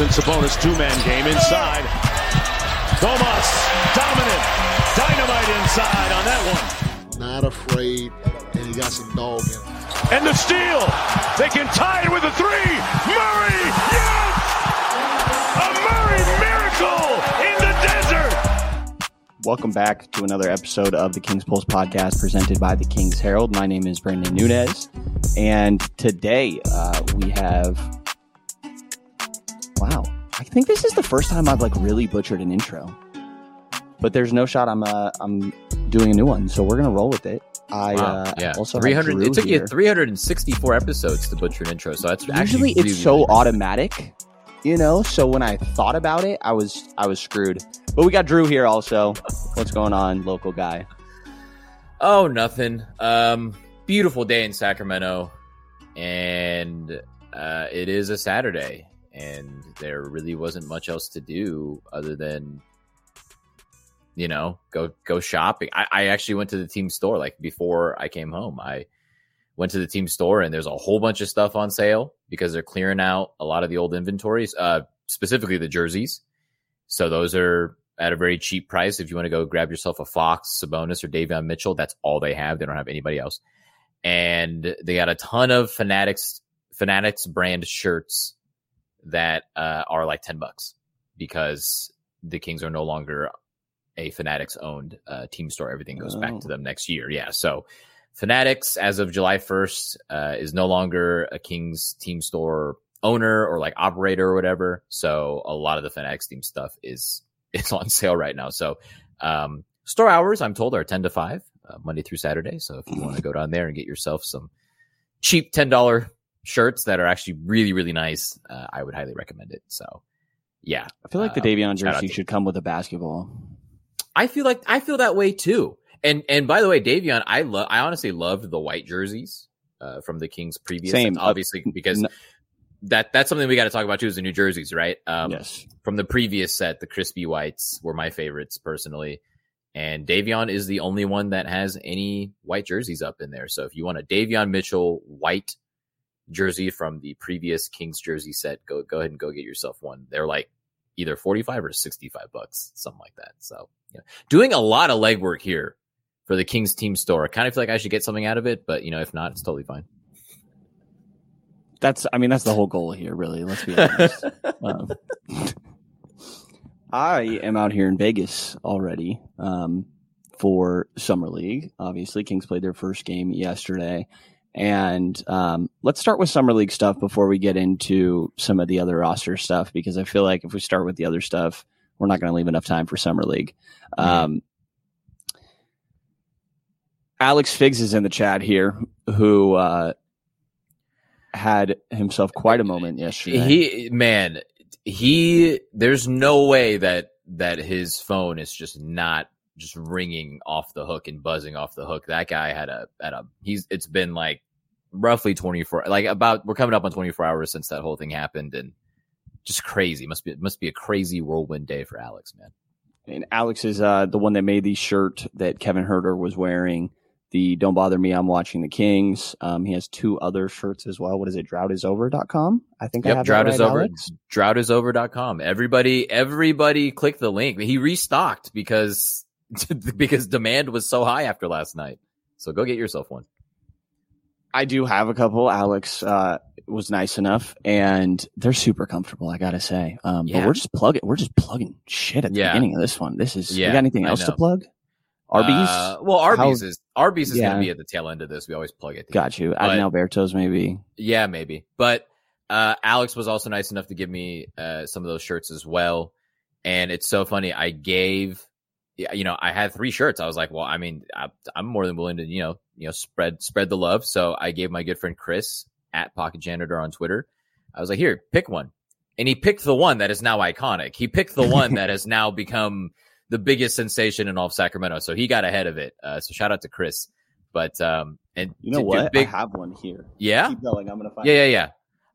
Giannis and Sabonis two-man game inside. Domas, dominant, dynamite inside on that one. Not afraid, and he got some dog in him. And the steal. They can tie it with a three. Murray, yes! A Murray miracle in the desert. Welcome back to another episode of the King's Pulse podcast presented by the King's Herald. My name is Brenden Nunez, and today uh, we have. Think this is the first time I've like really butchered an intro, but there's no shot I'm uh, I'm doing a new one, so we're gonna roll with it. I Wow, uh, yeah, also have 300. Jrue It took here. you 364 episodes to butcher an intro, so that's Usually actually it's really, so really automatic, you know. So when I thought about it, I was I was screwed. But we got Jrue here also. What's going on, local guy? Oh, nothing. Um, beautiful day in Sacramento, and uh, it is a Saturday, and there really wasn't much else to do other than, you know, go go shopping. I, I actually went to the team store like before I came home. I went to the team store, and there's a whole bunch of stuff on sale because they're clearing out a lot of the old inventories, uh, specifically the jerseys. So those are at a very cheap price. If you want to go grab yourself a Fox, Sabonis, or Davion Mitchell, that's all they have. They don't have anybody else. And they got a ton of Fanatics Fanatics brand shirts that uh, are like ten bucks because the Kings are no longer a Fanatics owned uh, team store. Everything goes Oh. back to them next year. Yeah, so Fanatics as of July first uh, is no longer a Kings team store owner or like operator or whatever. So a lot of the Fanatics team stuff is is on sale right now. So um, store hours, I'm told, are ten to five, uh, Monday through Saturday. So if you want to go down there and get yourself some cheap ten dollar shirts that are actually really really nice, uh, I would highly recommend it. So yeah, I feel like the Uh, Davion jersey should come with a basketball. I feel like I feel that way too. And and by the way, Davion, I love I honestly loved the white jerseys uh, from the Kings previous. Same. obviously because No- that that's something we got to talk about too is the new jerseys, right? Um, yes. From the previous set, the crispy whites were my favorites personally, and Davion is the only one that has any white jerseys up in there. So if you want a Davion Mitchell white jersey from the previous Kings jersey set, go go ahead and go get yourself one. They're like either forty five or sixty five bucks, something like that. So yeah, doing a lot of legwork here for the Kings team store. I kind of feel like I should get something out of it, but you know, if not, it's totally fine. That's I mean that's the whole goal here, really. Let's be honest. um, I am out here in Vegas already um, for summer league. Obviously, Kings played their first game yesterday, and um, let's start with summer league stuff before we get into some of the other roster stuff because I feel like if we start with the other stuff, we're not going to leave enough time for summer league. Um, Alex Figs is in the chat here, who uh, had himself quite a moment yesterday. He man, he there's no way that that his phone is just not just ringing off the hook and buzzing off the hook. That guy had a had a he's it's been like roughly 24 like about we're coming up on 24 hours since that whole thing happened and just crazy. Must be must be a crazy whirlwind day for Alex, man. And Alex is uh, the one that made the shirt that Kevin Huerter was wearing. The Don't Bother Me, I'm Watching the Kings. Um, he has two other shirts as well. What is it? Droughtisover.com? I think I Yep, have drought that is right, over. Alex? Droughtisover.com. Everybody, everybody click the link. He restocked because because demand was so high after last night. So go get yourself one. I do have a couple. Alex uh, was nice enough, and they're super comfortable. I gotta say. Um, Yeah. But we're just plugging. We're just plugging shit at the Yeah. beginning of this one. This is. Yeah, you got anything else to plug? Arby's. Uh, well, Arby's How- is Arby's is Yeah. going to be at the tail end of this. We always plug it. got you. but- Ad Alberto's maybe. Yeah, maybe. But uh, Alex was also nice enough to give me uh, some of those shirts as well. And it's so funny. I gave, you know, I had three shirts. I was like, well, I mean, I, I'm more than willing to, you know, you know, spread spread the love. So I gave my good friend Chris at Pocket Janitor on Twitter. I was like, here, pick one. And he picked the one that is now iconic. He picked the one that has now become the biggest sensation in all of Sacramento. So he got ahead of it. Uh, so shout out to Chris. But um, and You know what? Big, I have one here. yeah, Keep going. I'm gonna find. yeah, yeah, yeah.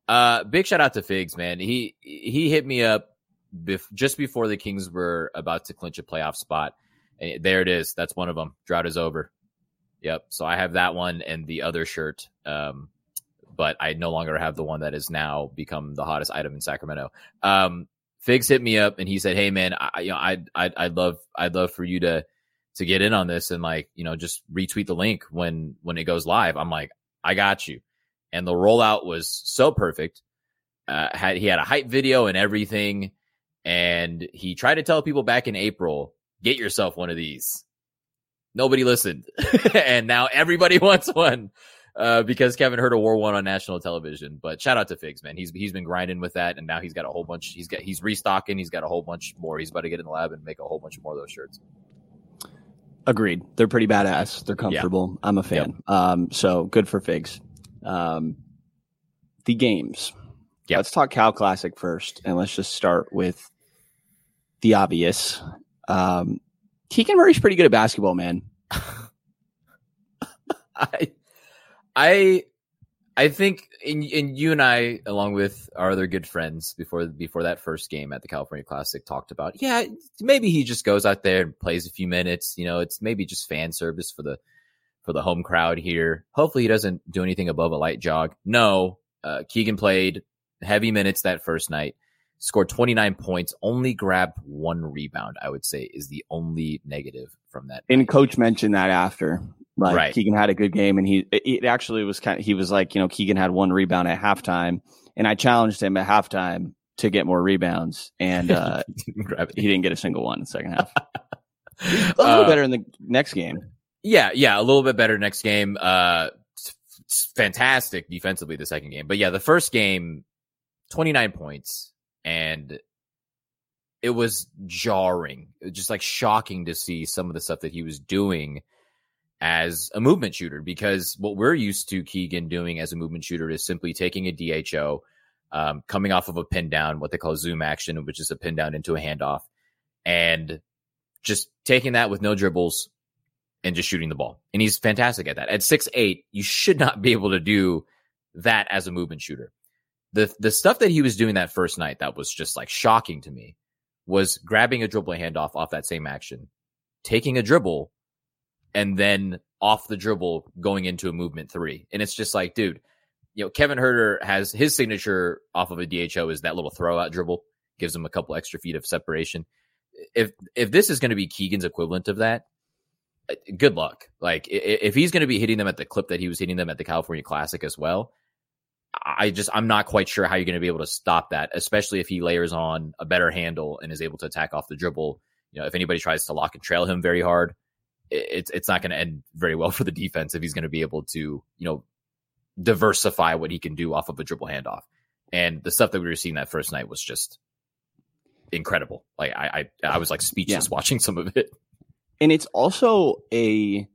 Uh, big shout out to Figs, man. He he hit me up bef- just before the Kings were about to clinch a playoff spot. And there it is. That's one of them. Drought is over. Yep. So I have that one and the other shirt. Um, but I no longer have the one that has now become the hottest item in Sacramento. Um, Figs hit me up and he said, "Hey man, I, you know, I'd, I'd, I'd love, I'd love for you to, to get in on this and like, you know, just retweet the link when, when it goes live." I'm like, "I got you," and the rollout was so perfect. Uh, had he had a hype video and everything, and he tried to tell people back in April, "Get yourself one of these." Nobody listened, and now everybody wants one uh, because Kevin Huerter wore one on national television. But shout out to Figs, man. He's he's been grinding with that, and now he's got a whole bunch. He's got he's restocking. He's got a whole bunch more. He's about to get in the lab and make a whole bunch more of those shirts. Agreed. They're pretty badass. They're comfortable. Yeah. I'm a fan. Yep. Um, so good for Figs. Um, the games. Yep. Let's talk Cal Classic first, and let's just start with the obvious. Um, Keegan Murray's pretty good at basketball, man. I I I think in, in you and I, along with our other good friends before before that first game at the California Classic, talked about yeah maybe he just goes out there and plays a few minutes. You know, it's maybe just fan service for the for the home crowd here. Hopefully, he doesn't do anything above a light jog. No, uh, Keegan played heavy minutes that first night, scored 29 points, only grabbed one rebound. I would say is the only negative from that. And coach mentioned that after like right. Keegan had a good game, and he it actually was kind. Of, he was like, you know, Keegan had one rebound at halftime, and I challenged him at halftime to get more rebounds, and uh, he didn't get a single one in the second half. a little uh, better in the next game. Yeah, yeah, a little bit better next game. Uh, fantastic defensively the second game, but yeah, the first game, twenty nine points, and it was jarring, just like shocking to see some of the stuff that he was doing as a movement shooter because what we're used to Keegan doing as a movement shooter is simply taking a DHO, um, coming off of a pin down, what they call zoom action, which is a pin down into a handoff, and just taking that with no dribbles and just shooting the ball. And he's fantastic at that. At six eight, you should not be able to do that as a movement shooter. The the stuff that he was doing that first night that was just like shocking to me was grabbing a dribble handoff off that same action, taking a dribble and then off the dribble going into a movement three. And it's just like, dude, you know, Kevin Huerter has his signature off of a DHO is that little throw out dribble, gives him a couple extra feet of separation. If if this is going to be Keegan's equivalent of that, uh, good luck. Like if he's going to be hitting them at the clip that he was hitting them at the California Classic as well, I just I'm not quite sure how you're going to be able to stop that, especially if he layers on a better handle and is able to attack off the dribble. You know, if anybody tries to lock and trail him very hard, it's it's not going to end very well for the defense if he's going to be able to you know diversify what he can do off of a dribble handoff. And the stuff that we were seeing that first night was just incredible. Like I I, I was like speechless yeah. watching some of it. And it's also a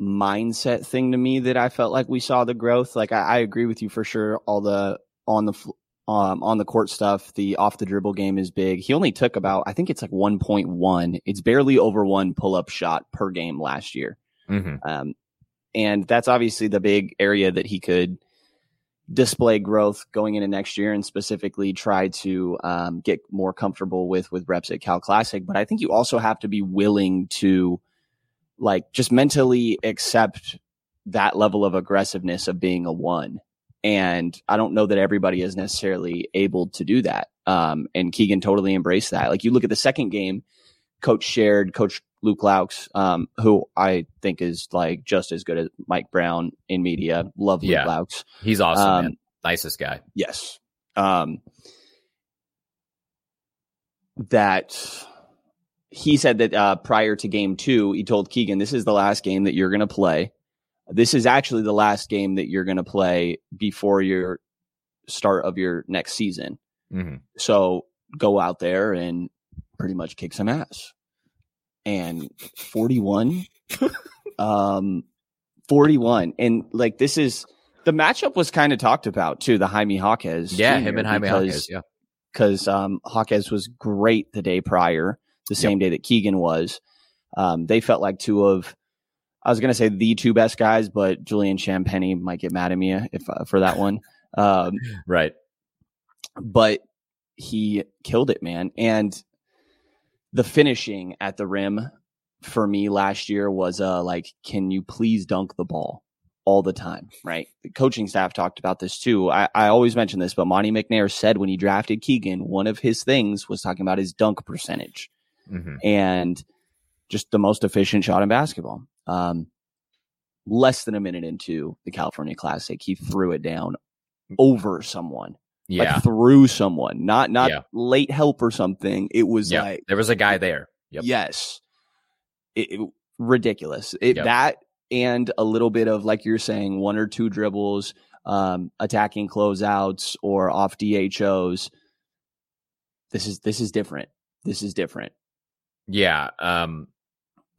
mindset thing to me that I felt like we saw the growth. Like I, I agree with you for sure. All the on the um, on the court stuff, the off the dribble game is big. He only took about, I think it's like 1.1. It's barely over one pull up shot per game last year. Mm-hmm. Um, and that's obviously the big area that he could display growth going into next year and specifically try to um, get more comfortable with with reps at Cal Classic. But I think you also have to be willing to like just mentally accept that level of aggressiveness of being a one and I don't know that everybody is necessarily able to do that. Um, and Keegan totally embraced that. Like you look at the second game, coach shared, coach Luke Loucks, um, who I think is like just as good as Mike Brown in media. Love Luke yeah, Loucks. He's awesome, um, man. Nicest guy. Yes. Um, that he said that uh, prior to game two, he told Keegan, "This is the last game that you're going to play this is actually the last game that you're going to play before your start of your next season. Mm-hmm. So go out there and pretty much kick some ass. And 41, um, 41. And like, this is the matchup was kind of talked about too. The Jaime Jaquez. Yeah. Him and Jaime because, Jaquez. Yeah. Cause, um, Jaquez was great the day prior, the same yep. day that Keegan was. Um, they felt like two of, I was going to say the two best guys, but Julian Champagnie might get mad at me if uh, for that one. Um, right. But he killed it, man. And the finishing at the rim for me last year was uh like, can you please dunk the ball? all the time, right? The coaching staff talked about this too. I, I always mention this, but Monte McNair said when he drafted Keegan, one of his things was talking about his dunk percentage Mm-hmm. and just the most efficient shot in basketball. Um, less than a minute into the California Classic, he threw it down over someone, Yeah. like through someone, not not Yeah. late help or something. It was yeah. like there was a guy there. Yep. Yes. It, it- ridiculous. It, Yep. That and a little bit of, like you're saying, one or two dribbles, um, attacking closeouts or off DHOs. This is this is different. This is different. Yeah. Um,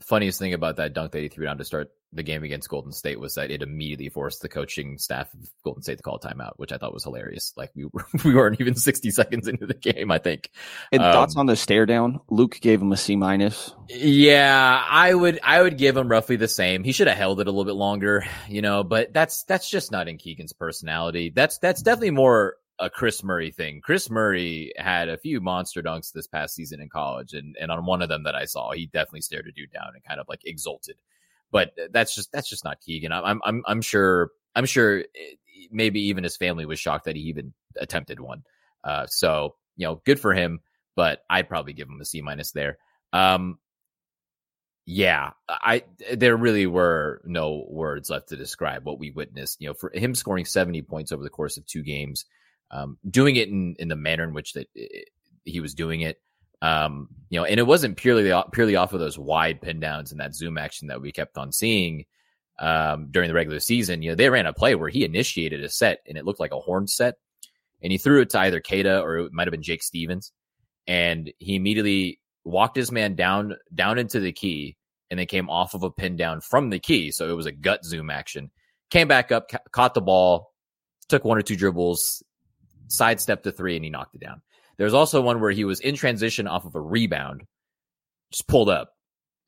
funniest thing about that dunk that he threw down to start the game against Golden State was that it immediately forced the coaching staff of Golden State to call a timeout, which I thought was hilarious. Like we were, we weren't even 60 seconds into the game, I think. And Um, thoughts on the stare down? Luke gave him a C minus. Yeah, I would I would give him roughly the same. He should have held it a little bit longer, you know, but that's that's just not in Keegan's personality. That's that's definitely more a Kris Murray thing. Kris Murray had a few monster dunks this past season in college and and on one of them that I saw, he definitely stared a dude down and kind of like exulted. But that's just that's just not Keegan. I'm I'm I'm sure I'm sure maybe even his family was shocked that he even attempted one. Uh so, you know, good for him, but I'd probably give him a C minus there. Um yeah, I there really were no words left to describe what we witnessed. You know, for him scoring 70 points over the course of two games, um, doing it in in the manner in which that i he was doing it, um, you know, and it wasn't purely purely off of those wide pin downs and that zoom action that we kept on seeing um, during the regular season. You know, they ran a play where he initiated a set and it looked like a horn set, and he threw it to either Kada or it might have been Jake Stephens, and he immediately walked his man down down into the key and then came off of a pin down from the key. So it was a gut zoom action. Came back up, ca- caught the ball, took one or two dribbles, sidestepped the three, and he knocked it down. There's also one where he was in transition off of a rebound, just pulled up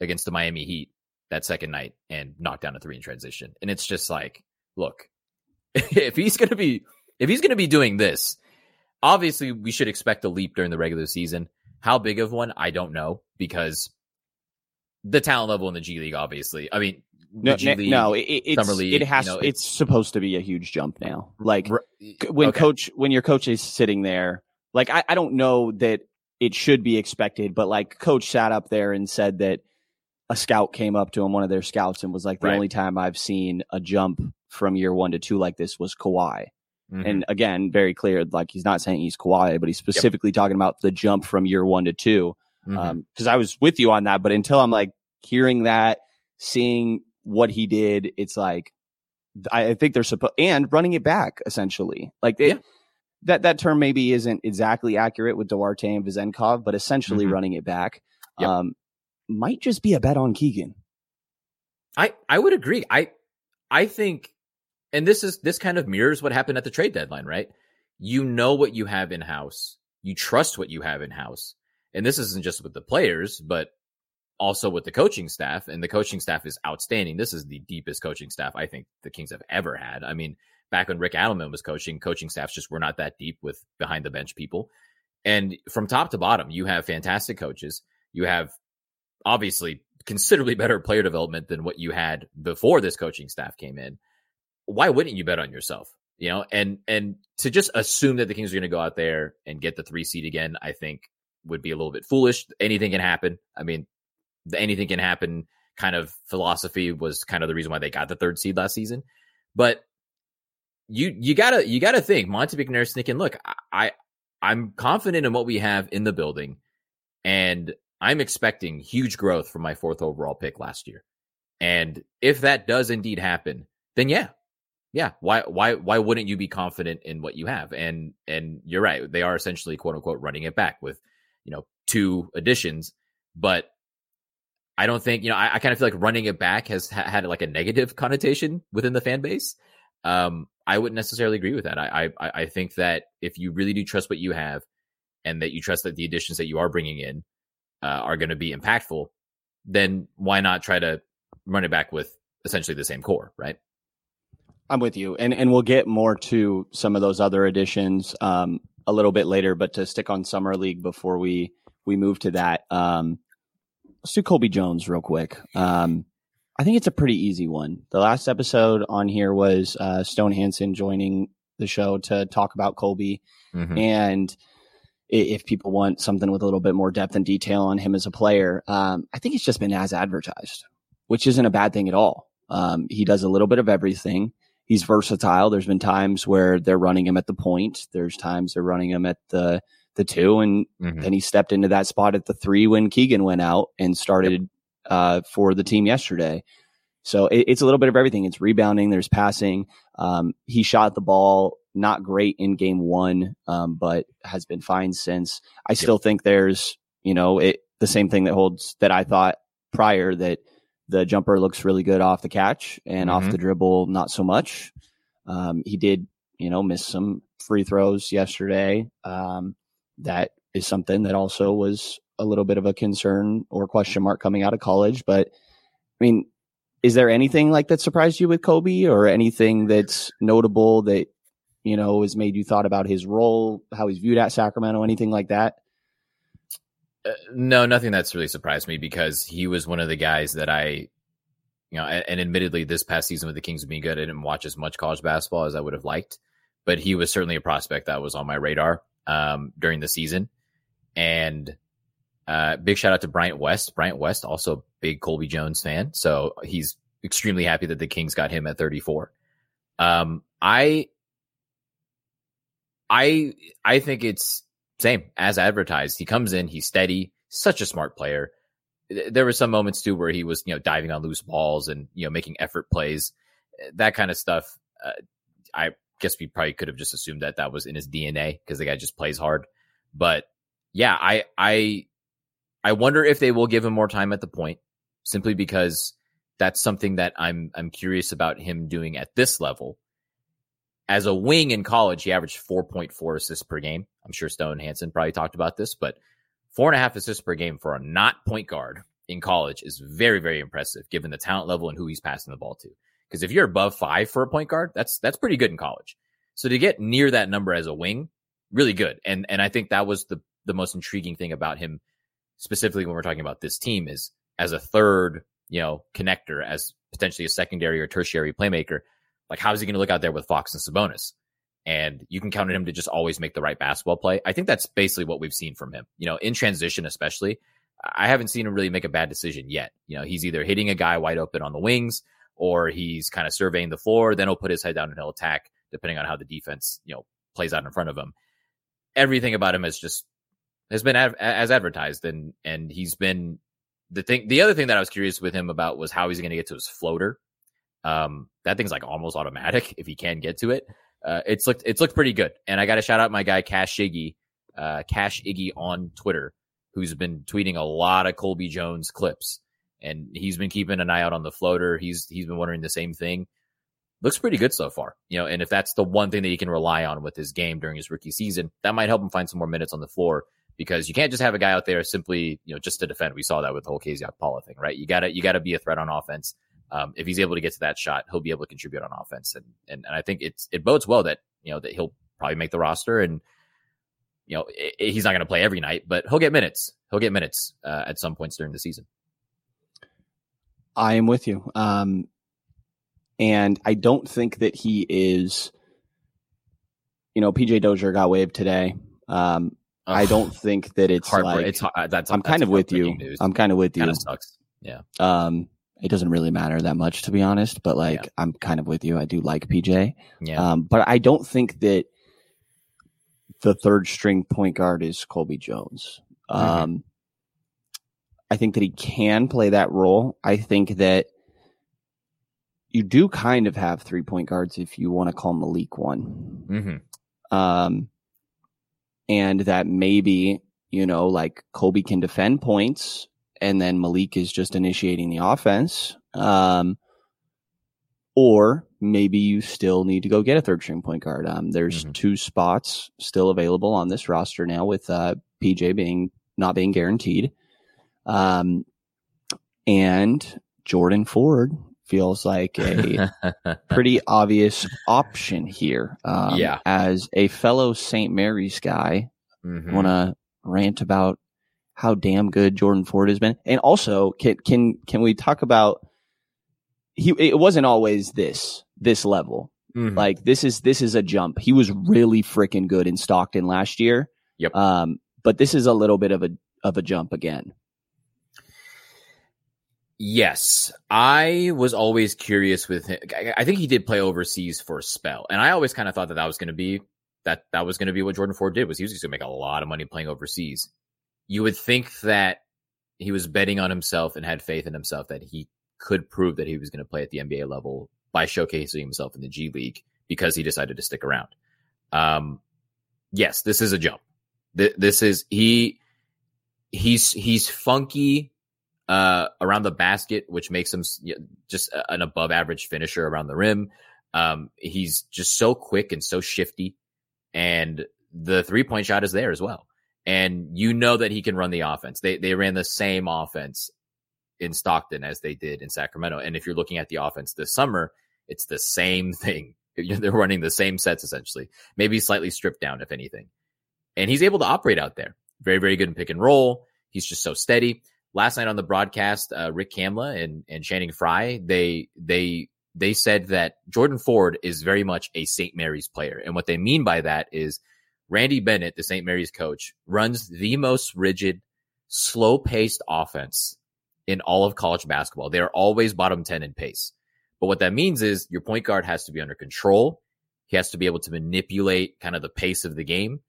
against the Miami Heat that second night and knocked down a three in transition. And it's just like, look, if he's gonna be if he's gonna be doing this, obviously we should expect a leap during the regular season. How big of one, I don't know, because the talent level in the G League, obviously. I mean, No, League, no it, it- it's, League, it has. you know, it's supposed to be a huge jump now. Like when okay. coach when your coach is sitting there like I, I don't know that it should be expected but like coach sat up there and said that a scout came up to him one of their scouts and was like the Right. only time i've seen a jump from year one to two like this was Kawhi. Mhm. And again, very clear, like he's not saying he's Kawhi, but he's specifically talking about the jump from year one to two. Mhm. Um, cause I was with you on that, but until I'm like hearing that, seeing what he did, it's like, I, I think they're supposed, and running it back essentially. Like it, Yeah. that, that term maybe isn't exactly accurate with Duarte and Vezenkov, but essentially Mhm. running it back, Yep. um, might just be a bet on Keegan. I I would agree. I I think, and this is this kind of mirrors what happened at the trade deadline, right? You know what you have in house. You trust what you have in house, and this isn't just with the players, but also with the coaching staff. And the coaching staff is outstanding. This is the deepest coaching staff I think the Kings have ever had. I mean, back when Rick Adelman was coaching, coaching staffs just were not that deep with behind the bench people. And from top to bottom, you have fantastic coaches. You have obviously considerably better player development than what you had before this coaching staff came in. Why wouldn't you bet on yourself? You know, and and to just assume that the Kings are going to go out there and get the three seed again, I think would be a little bit foolish. Anything can happen. I mean, anything can happen kind of philosophy was kind of the reason why they got the third seed last season. But you you gotta you gotta think Monte McNair's thinking, look, I I'm confident in what we have in the building, and I'm expecting huge growth from my fourth overall pick last year. And if that does indeed happen, then yeah, yeah. Why why why wouldn't you be confident in what you have? And and you're right, they are essentially quote unquote running it back with you know two additions, but I don't think you know. I, I kind of feel like running it back has ha- had like a negative connotation within the fan base. Um, I wouldn't necessarily agree with that. I, I I think that if you really do trust what you have, and that you trust that the additions that you are bringing in uh, are going to be impactful, then why not try to run it back with essentially the same core, right? I'm with you, and and we'll get more to some of those other additions um, a little bit later. But to stick on summer league before we we move to that, um, let's do Colby Jones real quick. Um, I think it's a pretty easy one. The last episode on here was uh, Stone Hansen joining the show to talk about Colby. Mhm. And if people want something with a little bit more depth and detail on him as a player, um, I think it's just been as advertised, which isn't a bad thing at all. Um, he does a little bit of everything. He's versatile. There's been times where they're running him at the point. There's times they're running him at the the two, and Mhm. then he stepped into that spot at the three when Keegan went out and started uh, for the team yesterday. So it, it's a little bit of everything. It's rebounding. There's passing. Um, he shot the ball not great in game one, um, but has been fine since. I still think there's, you know, it the same thing that holds that I thought prior that the jumper looks really good off the catch and off Mhm. the dribble, not so much. Um, he did, you know, miss some free throws yesterday. Um, that is something that also was a little bit of a concern or question mark coming out of college. But I mean, is there anything like that surprised you with Colby or anything that's notable that, you know, has made you thought about his role, how he's viewed at Sacramento, anything like that? Uh, no, nothing that's really surprised me because he was one of the guys that I, you know, and, and admittedly, this past season with the Kings being good, I didn't watch as much college basketball as I would have liked, but he was certainly a prospect that was on my radar um, during the season. And uh, big shout out to Bryant West. Bryant West, also a big Colby Jones fan, so he's extremely happy that the Kings got him at 34. Um, I, I, I think it's same as advertised. He comes in, he's steady, such a smart player. There were some moments too where he was, you know, diving on loose balls and you know making effort plays, that kind of stuff. Uh, I guess we probably could have just assumed that that was in his DNA because the guy just plays hard. But yeah, I I I wonder if they will give him more time at the point, simply because that's something that I'm I'm curious about him doing at this level. As a wing in college, he averaged 4.4 assists per game. I'm sure Stone Hansen probably talked about this, but four and a half assists per game for a not point guard in college is very, very impressive given the talent level and who he's passing the ball to. Because if you're above five for a point guard, that's that's pretty good in college. So to get near that number as a wing, really good. And and I think that was the the most intriguing thing about him, specifically when we're talking about this team, is as a third, you know, connector, as potentially a secondary or tertiary playmaker. Like, how is he going to look out there with Fox and Sabonis? And you can count on him to just always make the right basketball play. I think that's basically what we've seen from him. You know, in transition, especially, I haven't seen him really make a bad decision yet. You know, he's either hitting a guy wide open on the wings or he's kind of surveying the floor. Then he'll put his head down and he'll attack, depending on how the defense, you know, plays out in front of him. Everything about him has just has been as advertised, and and he's been the thing. The other thing that I was curious with him about was how he's going to get to his floater. Um, that thing's like almost automatic if he can get to it. Uh, it's looked it's looked pretty good, and I got to shout out my guy Cash Iggy, uh, Cash Iggy on Twitter, who's been tweeting a lot of Colby Jones clips, and he's been keeping an eye out on the floater. He's he's been wondering the same thing. Looks pretty good so far, you know. And if that's the one thing that he can rely on with his game during his rookie season, that might help him find some more minutes on the floor because you can't just have a guy out there simply, you know, just to defend. We saw that with the whole KZ Okpala thing, right? You gotta you gotta be a threat on offense. Um, if he's able to get to that shot, he'll be able to contribute on offense, and and, and I think it's it bodes well that you know that he'll probably make the roster, and you know he's not going to play every night, but he'll get minutes. He'll get minutes uh, at some points during the season. I am with you. Um, and I don't think that he is, you know, PJ Dozier got waived today. Um, I don't think that it's Heartbreak. like, it's uh, that's I'm kind of with you. I'm kind of with you. Kind of sucks. Yeah. Um, it doesn't really matter that much to be honest, but like Yeah. I'm kind of with you. I do like PJ. Yeah. Um, but I don't think that the third string point guard is Colby Jones. Mm-hmm. I think that he can play that role. I think that you do kind of have three point guards if you want to call Malik one. hmm Um, and that maybe, you know, like Colby can defend points and then Malik is just initiating the offense. Um, or maybe you still need to go get a third string point guard. Um, there's Mhm. two spots still available on this roster now with, uh, PJ being not being guaranteed. Um, and Jordan Ford feels like a pretty obvious option here. Um, Yeah. As a fellow St. Mary's guy, Mhm. want to rant about how damn good Jordan Ford has been, and also can can can we talk about he it wasn't always this this level. Mhm. Like this is this is a jump. He was really freaking good in Stockton last year. Yep. Um, but this is a little bit of a of a jump again. Yes, I was always curious with him. I- think he did play overseas for a spell, and I always kind of thought that that was going to be that that was going to be what Jordan Ford did was he was going to make a lot of money playing overseas. You would think that he was betting on himself and had faith in himself that he could prove that he was going to play at the NBA level by showcasing himself in the G League because he decided to stick around. Um, yes, this is a jump. Th- This is he he's he's funky uh, around the basket, which makes him just an above average finisher around the rim. Um, he's just so quick and so shifty, and the three point shot is there as well. And you know that he can run the offense. They they ran the same offense in Stockton as they did in Sacramento. And if you're looking at the offense this summer, it's the same thing. They're running the same sets essentially, maybe slightly stripped down, if anything. And he's able to operate out there. Very, very good in pick and roll. He's just so steady. Last night on the broadcast, uh, Rick Kamla and, and Channing Frye, they they they said that Jordan Ford is very much a St. Mary's player. And what they mean by that is Randy Bennett, the St. Mary's coach, runs the most rigid, slow paced offense in all of college basketball. They're always bottom 10 in pace. But what that means is your point guard has to be under control. He has to be able to manipulate kind of the pace of the game.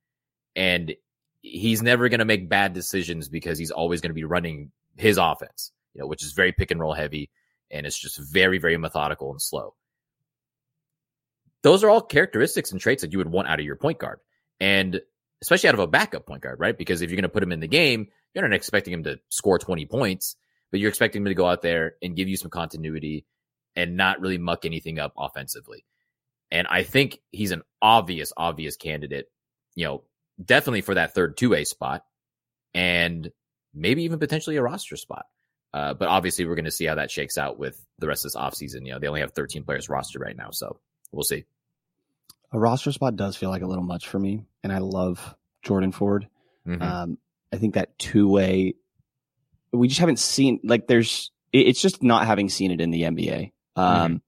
And he's never going to make bad decisions because he's always going to be running his offense, you know, which is very pick and roll heavy and it's just very, very methodical and slow. Those are all characteristics and traits that you would want out of your point guard. And especially out of a backup point guard, right? Because if you're going to put him in the game, you're not expecting him to score 20 points, but you're expecting him to go out there and give you some continuity and not really muck anything up offensively. And I think he's an obvious, obvious candidate, you know, definitely for that third two way spot and maybe even potentially a roster spot. Uh, but obviously, we're going to see how that shakes out with the rest of this offseason. You know, they only have 13 players rostered right now, so we'll see. A roster spot does feel like a little much for me, and I love Jordan Ford. Mhm. Um, I think that two way, we just haven't seen like there's. it- It's just not having seen it in the NBA. Um,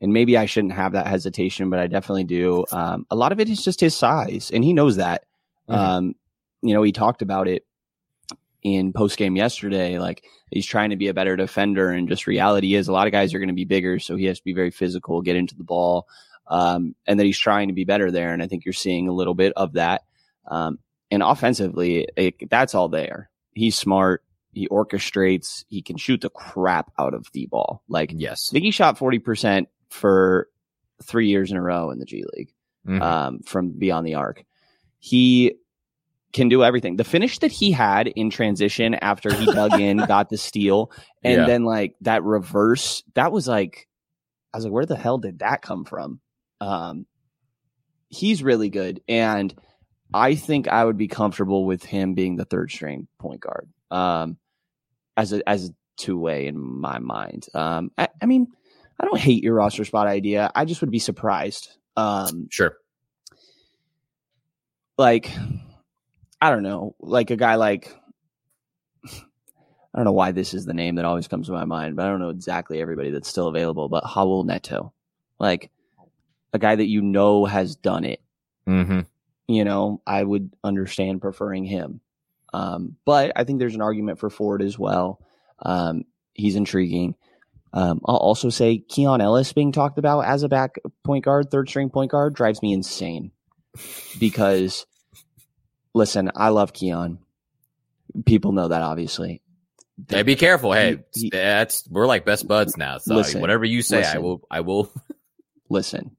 and maybe I shouldn't have that hesitation, but I definitely do. Um, a lot of it is just his size, and he knows that. Mhm. Um, you know, he talked about it in post game yesterday. Like he's trying to be a better defender, and just reality is a lot of guys are going to be bigger, so he has to be very physical, get into the ball, um, and that he's trying to be better there. And I think you're seeing a little bit of that. Um, and offensively, it, that's all there. He's smart. He orchestrates. He can shoot the crap out of the ball. Like Yes. I think he shot 40% for three years in a row in the G League Mhm. um, from beyond the arc. He can do everything. The finish that he had in transition after he dug in, got the steal, and Yeah. then like that reverse, that was like, I was like, where the hell did that come from? Um, he's really good. And I think I would be comfortable with him being the third string point guard. Um, as a, as a two way in my mind. Um, I, I mean, I don't hate your roster spot idea. I just would be surprised. Um, Sure. Like I don't know, like a guy like I don't know why this is the name that always comes to my mind, but I don't know exactly everybody that's still available. But Raul Neto, like a guy that you know has done it. Mm-hmm. You know, I would understand preferring him. Um, but I think there's an argument for Ford as well. Um, he's intriguing. Um, I'll also say Keon Ellis being talked about as a back point guard, third string point guard, drives me insane because listen, I love Keon. People know that obviously. Hey, be careful. Hey, He- he- that's we're like best buds now. So Listen, whatever you say, I will. I will. Listen,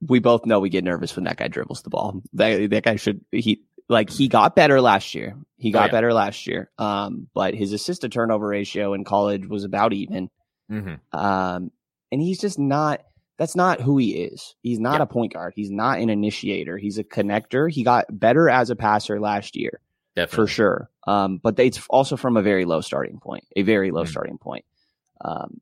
we both know we get nervous when that guy dribbles the ball. That that guy should he like he got better last year. He got Oh, yeah. better last year. Um, but his assist to turnover ratio in college was about even. Mhm. Um, and he's just not. That's not who he is. He's not Yeah. a point guard. He's not an initiator. He's a connector. He got better as a passer last year. Definitely. for sure. Um, but they, it's also from a very low starting point, a very low Mhm. starting point. Um,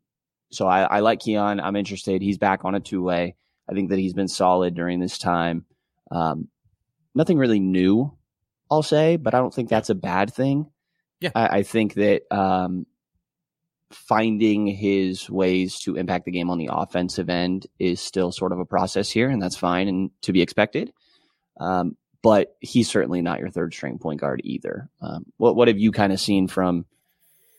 so I, I like Keon. I'm interested. He's back on a two way. I think that he's been solid during this time. Um, nothing really new, I'll say, but I don't think that's a bad thing. Yeah. I, I think that, um, finding his ways to impact the game on the offensive end is still sort of a process here, and that's fine and to be expected. Um, but he's certainly not your third string point guard either. Um, what what have you kind of seen from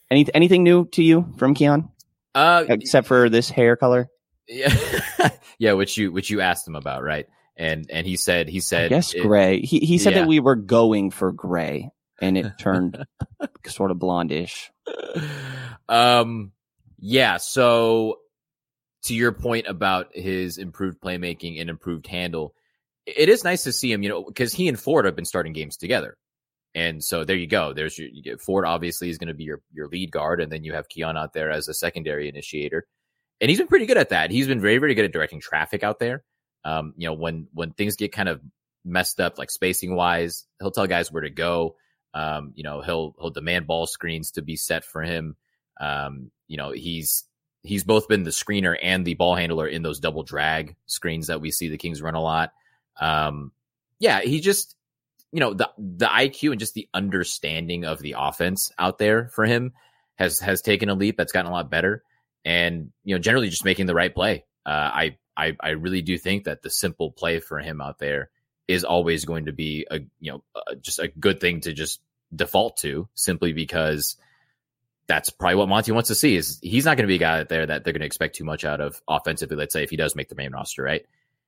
any anything new to you from Keon, Uh, except for this hair color? yeah, yeah, which you which you asked him about, right? And and he said he said it- gray. He he said yeah. that we were going for gray, and it turned sort of blondish. um yeah so to your point about his improved playmaking and improved handle it is nice to see him you know because he and ford have been starting games together. And so there you go there's your you ford obviously is going to be your your lead guard and then you have keon out there as a secondary initiator. And he's been pretty good at that. He's been very very good at directing traffic out there. Um you know when when things get kind of messed up like spacing wise he'll tell guys where to go. Um, you know, he'll he'll demand ball screens to be set for him. Um, you know, he's he's both been the screener and the ball handler in those double drag screens that we see the Kings run a lot. Um, yeah, he just you know the the IQ and just the understanding of the offense out there for him has has taken a leap. That's gotten a lot better, and you know, generally just making the right play. Uh, I I I really do think that the simple play for him out there is always going to be a you know uh, just a good thing to just default to simply because that's probably what Monte wants to see is he's not going to be a guy out there that they're going to expect too much out of offensively let's say if he does make the main roster right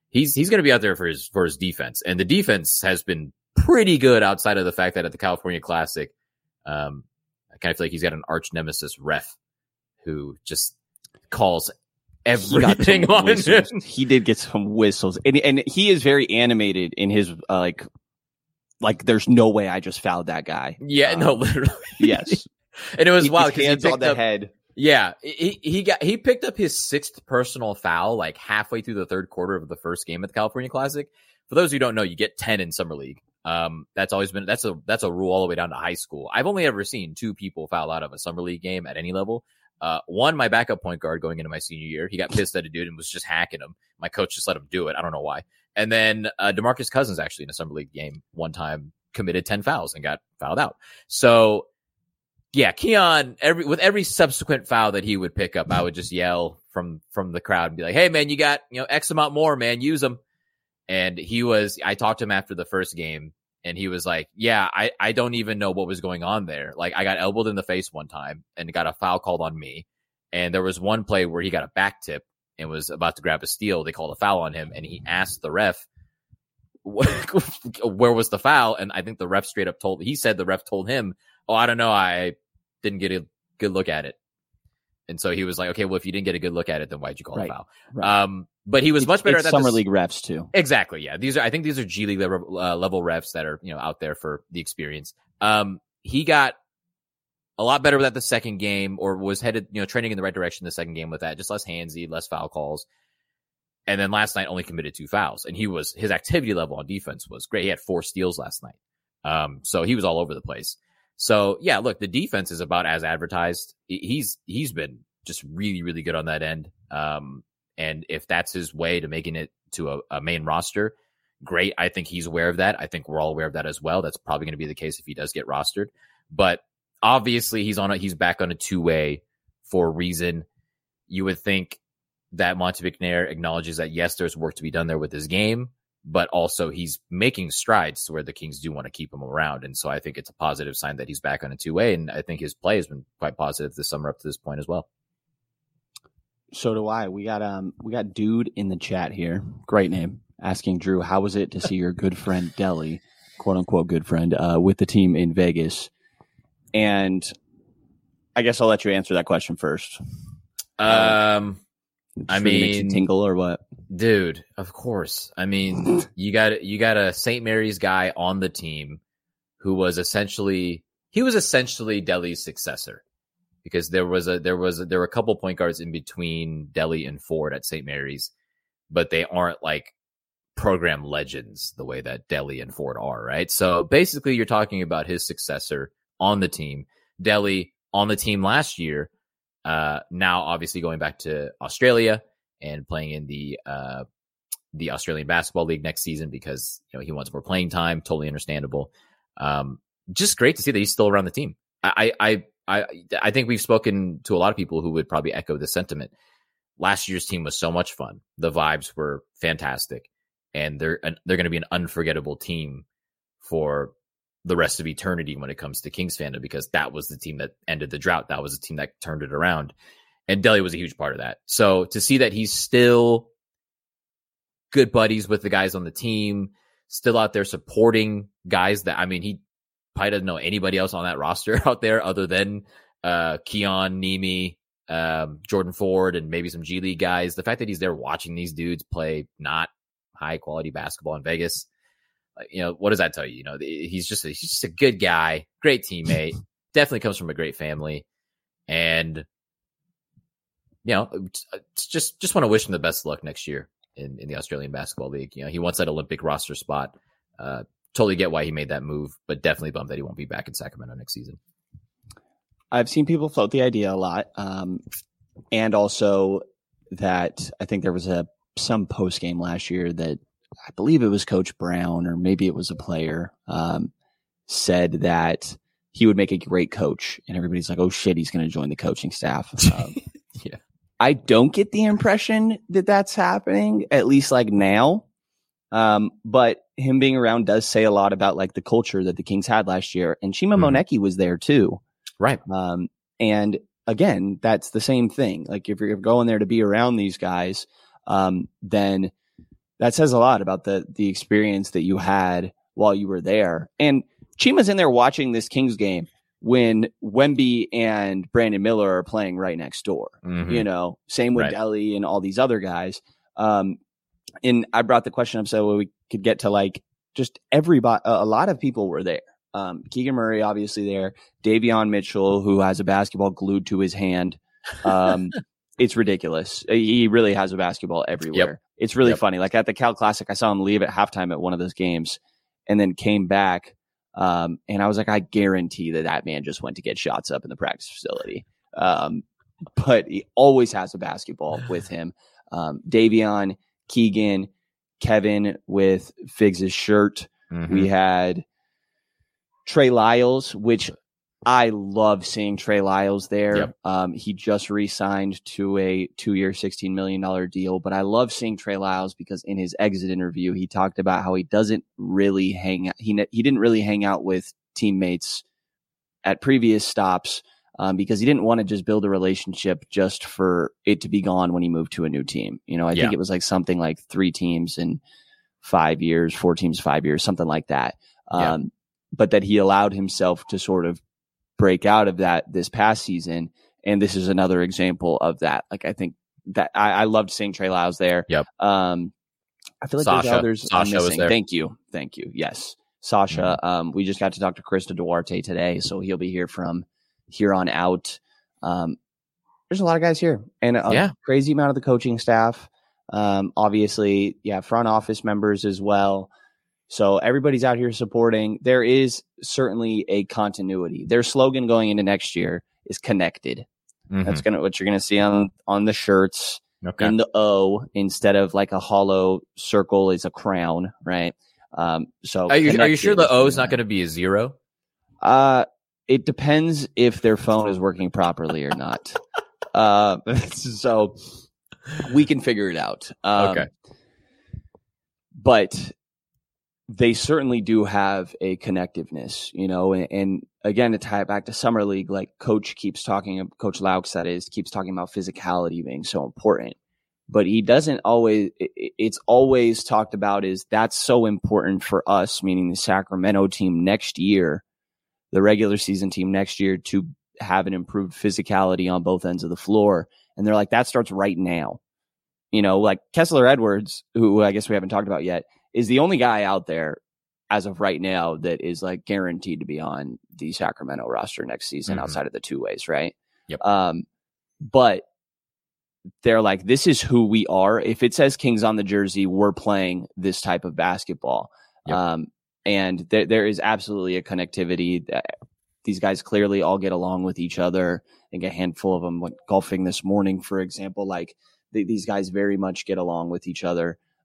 he's he's going to be out there for his for his defense and the defense has been pretty good outside of the fact that at the California Classic um I kind of feel like he's got an arch nemesis ref who just calls everything some on him. He did get some whistles, and and he is very animated in his uh, like, like there's no way I just fouled that guy. Yeah, Um, no, literally. Yes, and it was He- wild because he hands on the up, head. Yeah, he he got he picked up his sixth personal foul like halfway through the third quarter of the first game at the California Classic. For those who don't know, you get ten in summer league. Um, that's always been that's a that's a rule all the way down to high school. I've only ever seen two people foul out of a summer league game at any level. Uh, one, my backup point guard going into my senior year, he got pissed at a dude and was just hacking him. My coach just let him do it. I don't know why. And then uh, Demarcus Cousins actually in a summer league game one time committed ten fouls and got fouled out. So yeah, Keon, every with every subsequent foul that he would pick up, I would just yell from from the crowd and be like, "Hey, man, you got you know X amount more, man. Use them." And he was, I talked to him after the first game, and he was like, "Yeah, I I don't even know what was going on there. Like, I got elbowed in the face one time and got a foul called on me, and there was one play where he got a back tip and was about to grab a steal. They called a foul on him, and he asked the ref." Where was the foul? And I think the ref straight up told he said the ref told him, "Oh, I don't know. I didn't get a good look at it. And so he was like, okay, well, if you didn't get a good look at it, then why'd you call Right, a foul? right. Um, but he was much better at that. summer this- league refs too. Exactly. Yeah. These are, I think these are G League level, uh, level refs that are, you know, out there for the experience. Um, he got a lot better with that the second game or was headed, you know, trending in the right direction the second game with that. Just less handsy, less foul calls. And then last night only committed two fouls and he was, his activity level on defense was great. He had four steals last night. Um, so he was all over the place. So yeah, look, the defense is about as advertised. He's, he's been just really, really good on that end. Um, and if that's his way to making it to a, a main roster, great. I think he's aware of that. I think we're all aware of that as well. That's probably going to be the case if he does get rostered. But obviously, he's on a, he's back on a two way for a reason. You would think that Monte McNair acknowledges that yes, there's work to be done there with his game, but also he's making strides to where the Kings do want to keep him around. And so I think it's a positive sign that he's back on a two way. And I think his play has been quite positive this summer up to this point as well. So do I. We got um we got dude in the chat here. Great name. Asking Jrue, how was it to see your good friend Delly, quote unquote good friend, uh, with the team in Vegas? And I guess I'll let you answer that question first. Um, Just I really makes you mean- tingle or what? Dude, of course. I mean, you got you got a St. Mary's guy on the team who was essentially he was essentially Delly's successor because there was a there was a, there were a couple point guards in between Delly and Ford at St. Mary's, but they aren't like program legends the way that Delly and Ford are, right? So basically, you're talking about his successor on the team. Delhi on the team last year, uh, now obviously going back to Australia and playing in the uh, the Australian Basketball League next season because you know he wants more playing time. Totally understandable. Um, just great to see that he's still around the team. I, I I I think we've spoken to a lot of people who would probably echo the sentiment. Last year's team was so much fun. The vibes were fantastic, and they're they're going to be an unforgettable team for the rest of eternity when it comes to Kings fandom because that was the team that ended the drought. That was the team that turned it around, and Delly was a huge part of that. So to see that he's still good buddies with the guys on the team, still out there supporting guys that I mean he probably doesn't know anybody else on that roster out there other than uh, Keon, Nimi, um, Jordan Ford, and maybe some G League guys. The fact that he's there watching these dudes play not high quality basketball in Vegas, you know, what does that tell you? You know, he's just a, he's just a good guy, great teammate, definitely comes from a great family, and you know, just just want to wish him the best luck next year in, in the Australian Basketball League. You know, he wants that Olympic roster spot. Uh, totally get why he made that move, but definitely bummed that he won't be back in Sacramento next season. I've seen people float the idea a lot, um, and also that I think there was a some post game last year that I believe it was Coach Brown or maybe it was a player um, said that he would make a great coach, and everybody's like, "Oh shit, he's going to join the coaching staff." Um, yeah, I don't get the impression that that's happening, at least like now. Um, but him being around does say a lot about like the culture that the Kings had last year. And Chima mm. Moneke was there too. Right. Um, and again, that's the same thing. Like if you're going there to be around these guys, um, then that says a lot about the the experience that you had while you were there. And Chima's in there watching this Kings game when Wemby and Brandon Miller are playing right next door. Mm-hmm. You know, same with right. Delly and all these other guys. Um, and I brought the question up so we could get to like just everybody. A lot of people were there. Um, Keegan Murray, obviously there. Davion Mitchell, who has a basketball glued to his hand. Um, it's ridiculous. He really has a basketball everywhere. Yep. It's really yep. funny. Like at the Cal Classic, I saw him leave at halftime at one of those games, and then came back. Um, and I was like, I guarantee that that man just went to get shots up in the practice facility. Um, but he always has a basketball with him. Um, Davion, Keegan, Kevin with Figs' shirt. Mm-hmm. We had Trey Lyles, which I love seeing Trey Lyles there. Yep. Um, he just re-signed to a two-year, sixteen million dollar deal. But I love seeing Trey Lyles because in his exit interview, he talked about how he doesn't really hang out. He he didn't really hang out with teammates at previous stops um, because he didn't want to just build a relationship just for it to be gone when he moved to a new team. You know, I yeah. think it was like something like three teams in five years, four teams, five years, something like that. Um, yeah. But that he allowed himself to sort of break out of that this past season. And this is another example of that. Like, I think that I, I loved seeing Trey Lyles there. Yep. Um, I feel like Sasha. there's others Sasha Was there. Thank you. Thank you. Yes. Sasha. Mm-hmm. Um, we just got to talk to Chris Duarte today, so he'll be here from here on out. Um, there's a lot of guys here and a yeah. crazy amount of the coaching staff. Um, obviously, yeah, front office members as well. So everybody's out here supporting. There is certainly a continuity. Their slogan going into next year is connected. Mm-hmm. That's gonna what you're gonna see on on the shirts. Okay. In the O instead of like a hollow circle is a crown, right? Um, so are you, are you sure the O is not going to be a zero? Uh, it depends if their phone is working properly or not. uh, so we can figure it out. Um, okay. But they certainly do have a connectiveness, you know, and, and, again, to tie it back to summer league, like coach keeps talking, coach Loucks, that is, keeps talking about physicality being so important, but he doesn't always, it's always talked about is that's so important for us, meaning the Sacramento team next year the regular season team next year to have an improved physicality on both ends of the floor. And they're like, that starts right now. You know, like Kessler Edwards, who I guess we haven't talked about yet, is the only guy out there as of right now that is like guaranteed to be on the Sacramento roster next season mm-hmm. outside of the two ways, right? Yep. Um, but they're like, this is who we are. If it says Kings on the jersey, we're playing this type of basketball. Yep. Um, and there there is absolutely a connectivity. That these guys clearly all get along with each other. I think a handful of them went golfing this morning, for example. Like th- these guys very much get along with each other.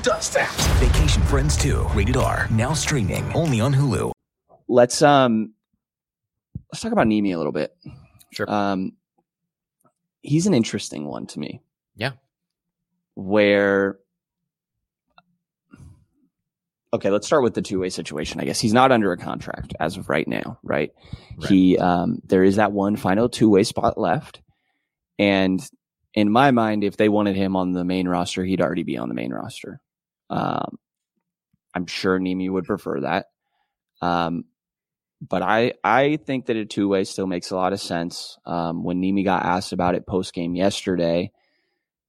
Who does that? Vacation Friends 2, rated R. Now streaming only on Hulu. Let's um let's talk about Nimi a little bit. Sure. Um he's an interesting one to me. Yeah. Where Okay, let's start with the two-way situation. I guess he's not under a contract as of right now, right? Right. He um there is that one final two-way spot left. And in my mind, if they wanted him on the main roster, he'd already be on the main roster. Um, I'm sure Nimi would prefer that. Um, but I I think that a two way still makes a lot of sense. Um, when Nimi got asked about it post game yesterday,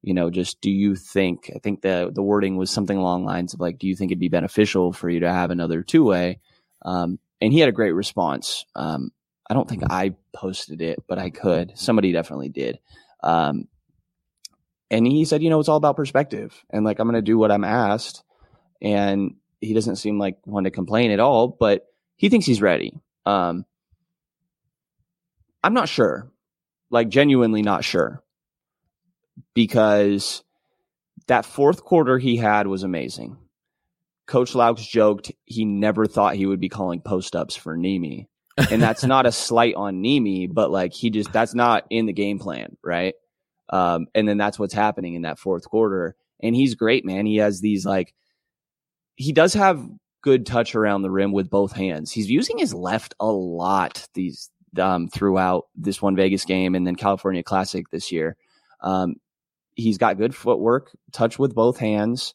you know, just do you think? I think the the wording was something along lines of like, do you think it'd be beneficial for you to have another two way? Um, and he had a great response. Um, I don't think I posted it, but I could. Somebody definitely did. Um, and he said, you know, it's all about perspective, and like I'm going to do what I'm asked. And he doesn't seem like one to complain at all, but he thinks he's ready. Um, I'm not sure, like genuinely not sure, because that fourth quarter he had was amazing. Coach Loucks joked he never thought he would be calling post ups for Nimi. And that's not a slight on Nimi, but like he just, that's not in the game plan, right? Um, and then that's what's happening in that fourth quarter. And he's great, man. He has these like, he does have good touch around the rim with both hands. He's using his left a lot these um, throughout this one Vegas game and then California Classic this year. Um, he's got good footwork, touch with both hands.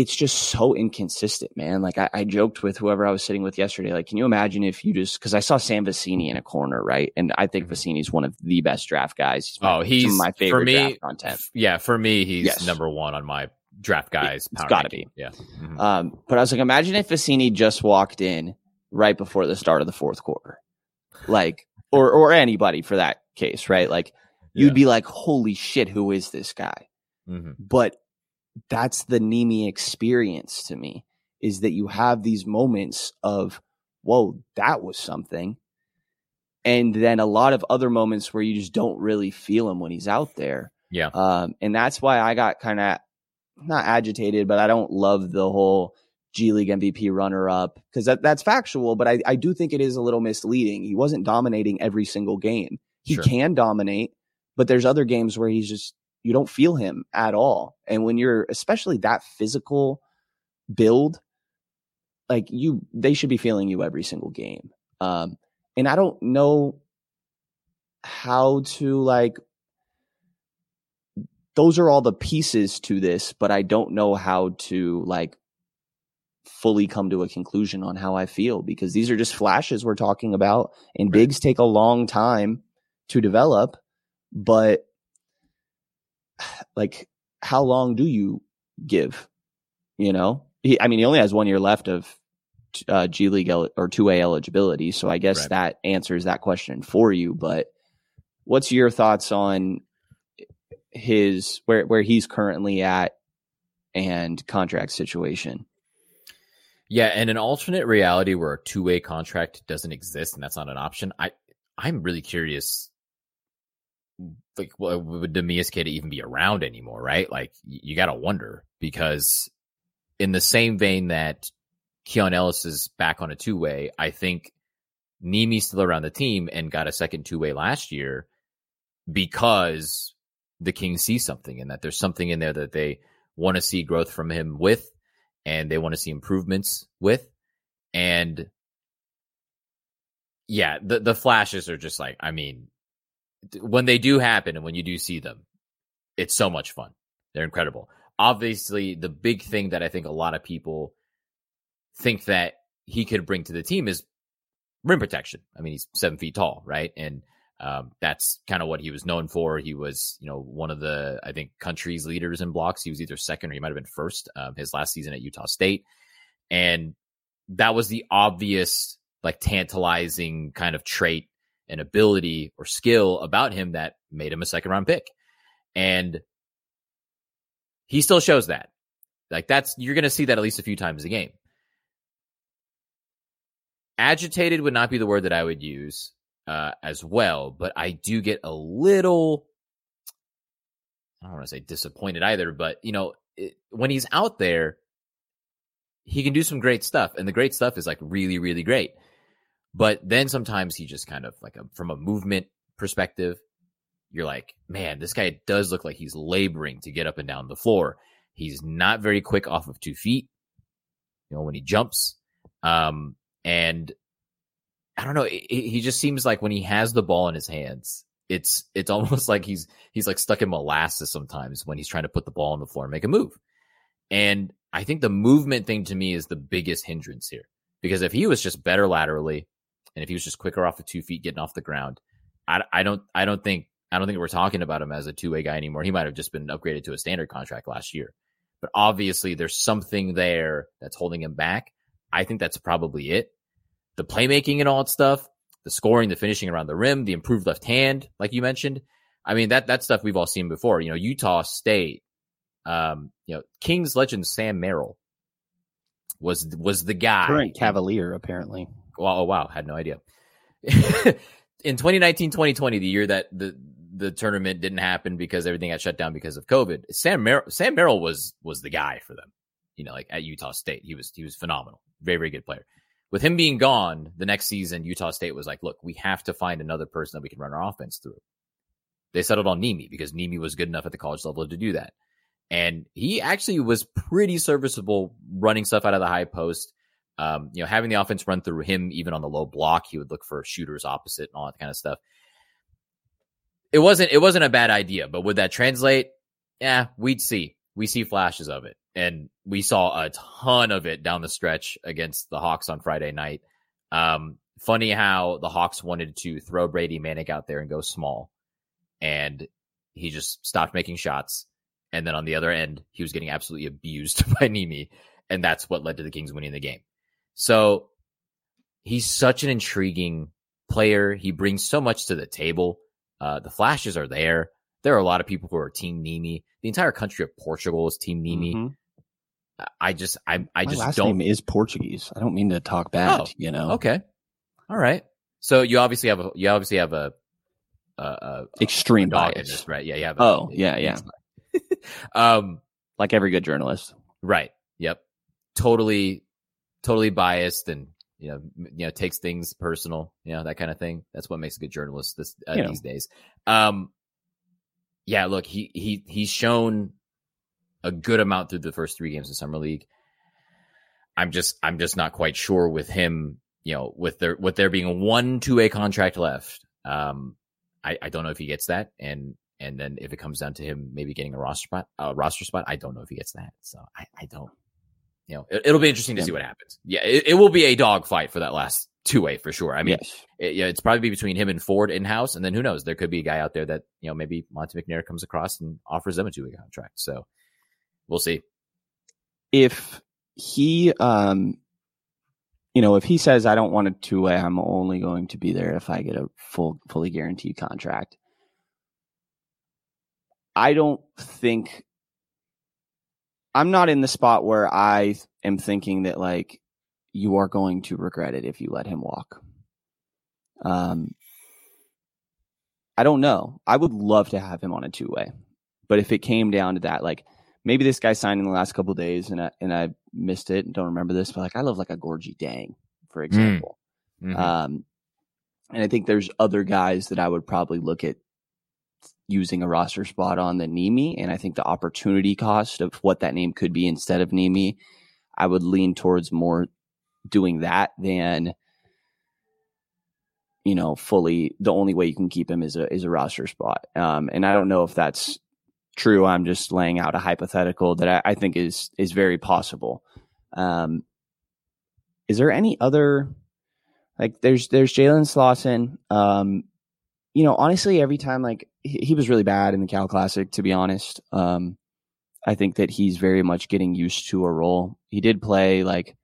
It's just so inconsistent, man. Like I, I joked with whoever I was sitting with yesterday. Like, can you imagine if you just because I saw Sam Vecenie in a corner, right? And I think Vecenie's one of the best draft guys. He's Oh, he's my favorite for me. draft content. Yeah, for me, he's Yes. number one on my draft guys. It's power gotta ranking. Yeah. Mhm. Um, but I was like, imagine if Vecenie just walked in right before the start of the fourth quarter, like, or or anybody for that case, right? Like, you'd Yeah. be like, holy shit, who is this guy? Mhm. But that's the Nimi experience to me is that you have these moments of, whoa, that was something. And then a lot of other moments where you just don't really feel him when he's out there. Yeah. Um, and that's why I got kind of not agitated, but I don't love the whole G League MVP runner up because that, that's factual, but I, I do think it is a little misleading. He wasn't dominating every single game. He Sure. can dominate, but there's other games where he's just, you don't feel him at all. And when you're especially that physical build, like you, they should be feeling you every single game. Um, and I don't know how to like those are all the pieces to this, but I don't know how to like fully come to a conclusion on how I feel because these are just flashes we're talking about and bigs take a long time to develop, but like how long do you give? You know, he, I mean, he only has one year left of uh, G League el- or 2A eligibility. So I guess Right. that answers that question for you. But what's your thoughts on his where where he's currently at and contract situation? Yeah, and an alternate reality where a two way contract doesn't exist and that's not an option. I I'm really curious. Like, well, would Neemias Queta even be around anymore? Right? Like, you got to wonder because, in the same vein that Keon Ellis is back on a two way, I think Nimi's still around the team and got a second two way last year because the Kings see something and that there's something in there that they want to see growth from him with and they want to see improvements with. And yeah, the the flashes are just like I mean, when they do happen and when you do see them, it's so much fun. They're incredible. Obviously, the big thing that I think a lot of people think that he could bring to the team is rim protection. I mean, he's seven feet tall, right? And um, that's kind of what he was known for. He was, you know, one of the I think country's leaders in blocks. He was either second or he might have been first um, his last season at Utah State, and that was the obvious, like, tantalizing kind of trait and ability or skill about him that made him a second round pick, and he still shows that. Like that's you're going to see that at least a few times a game. Agitated would not be the word that I would use uh, as well, but I do get a little. I don't want to say disappointed either, but you know, it, when he's out there, he can do some great stuff, and the great stuff is like really, really great. But then sometimes he just kind of like a, from a movement perspective, you're like, man, this guy does look like he's laboring to get up and down the floor. He's not very quick off of two feet, you know, when he jumps. Um, and I don't know, he just seems like when he has the ball in his hands, it's it's almost like he's he's like stuck in molasses sometimes when he's trying to put the ball on the floor and make a move. And I think the movement thing to me is the biggest hindrance here. Because if he was just better laterally, and if he was just quicker off the two feet getting off the ground, I, I don't I don't think I don't think we're talking about him as a two way guy anymore. He might have just been upgraded to a standard contract last year. But obviously, there's something there that's holding him back. I think that's probably it. The playmaking and all that stuff, the scoring, the finishing around the rim, the improved left hand, like you mentioned. I mean, that that stuff we've all seen before. You know, Utah State, um, you know, Kings legend Sam Merrill was was the guy. Current Cavalier, apparently. Wow, oh, wow, had no idea. in 2019, 2020, the year that the the tournament didn't happen because everything got shut down because of COVID. Sam Mer- Sam Merrill was was the guy for them. You know, like at Utah State, he was he was phenomenal, very very good player. With him being gone, the next season, Utah State was like, look, we have to find another person that we can run our offense through. They settled on Nimi because Nimi was good enough at the college level to do that. And he actually was pretty serviceable running stuff out of the high post. Um, you know, having the offense run through him, even on the low block, he would look for shooters opposite and all that kind of stuff it wasn't it wasn't a bad idea, but would that translate? Yeah, we'd see. We see flashes of it. And we saw a ton of it down the stretch against the Hawks on Friday night. Um, funny how the Hawks wanted to throw Brady Manek out there and go small. And he just stopped making shots. And then on the other end, he was getting absolutely abused by Nimi. And that's what led to the Kings winning the game. So he's such an intriguing player. He brings so much to the table. Uh, the flashes are there. There are a lot of people who are Team Nimi. The entire country of Portugal is Team Nimi. Mm-hmm. I just, I, I My just last don't. is Portuguese. I don't mean to talk bad. Oh, you know. Okay. All right. So you obviously have a, you obviously have a, a, a extreme a bias, this, right? Yeah. You have. A, Oh yeah, yeah. um, like every good journalist. Right. Yep. Totally, totally biased and you know, you know, takes things personal, you know, that kind of thing. That's what makes a good journalist this uh, You know. these days. Um, yeah, look, he he he's shown a good amount through the first three games of summer league. I'm just I'm just not quite sure with him, you know, with there with there being one two way contract left. Um, I I don't know if he gets that, and and then if it comes down to him maybe getting a roster spot, a roster spot, I don't know if he gets that. So I I don't you know, it, will be interesting to see what happens. Yeah, it, it will be a dogfight for that last two way for sure. I mean, Yes. it, yeah, it's probably between him and Ford in house, and then who knows? There could be a guy out there that you know maybe Monte McNair comes across and offers them a two way contract. So we'll see. If he, um, you know, if he says I don't want a two way, I'm only going to be there if I get a full, fully guaranteed contract. I don't think I'm not in the spot where I am thinking that like you are going to regret it if you let him walk. Um, I don't know. I would love to have him on a two way, but if it came down to that, like maybe this guy signed in the last couple days and I, and I missed it and don't remember this, but like I love like a Gorgui Dieng, for example. Mhm. Um, and I think there's other guys that I would probably look at using a roster spot on the Nimi, And I think the opportunity cost of what that name could be instead of Nimi, I would lean towards more doing that than you know, fully the only way you can keep him is a is a roster spot. Um, and I don't know if that's true. I'm just laying out a hypothetical that I, I think is is very possible. Um, is there any other like there's there's Jalen Slawson. Um, you know, honestly, every time like he, he, was really bad in the Cal Classic, to be honest. Um, I think that he's very much getting used to a role. He did play like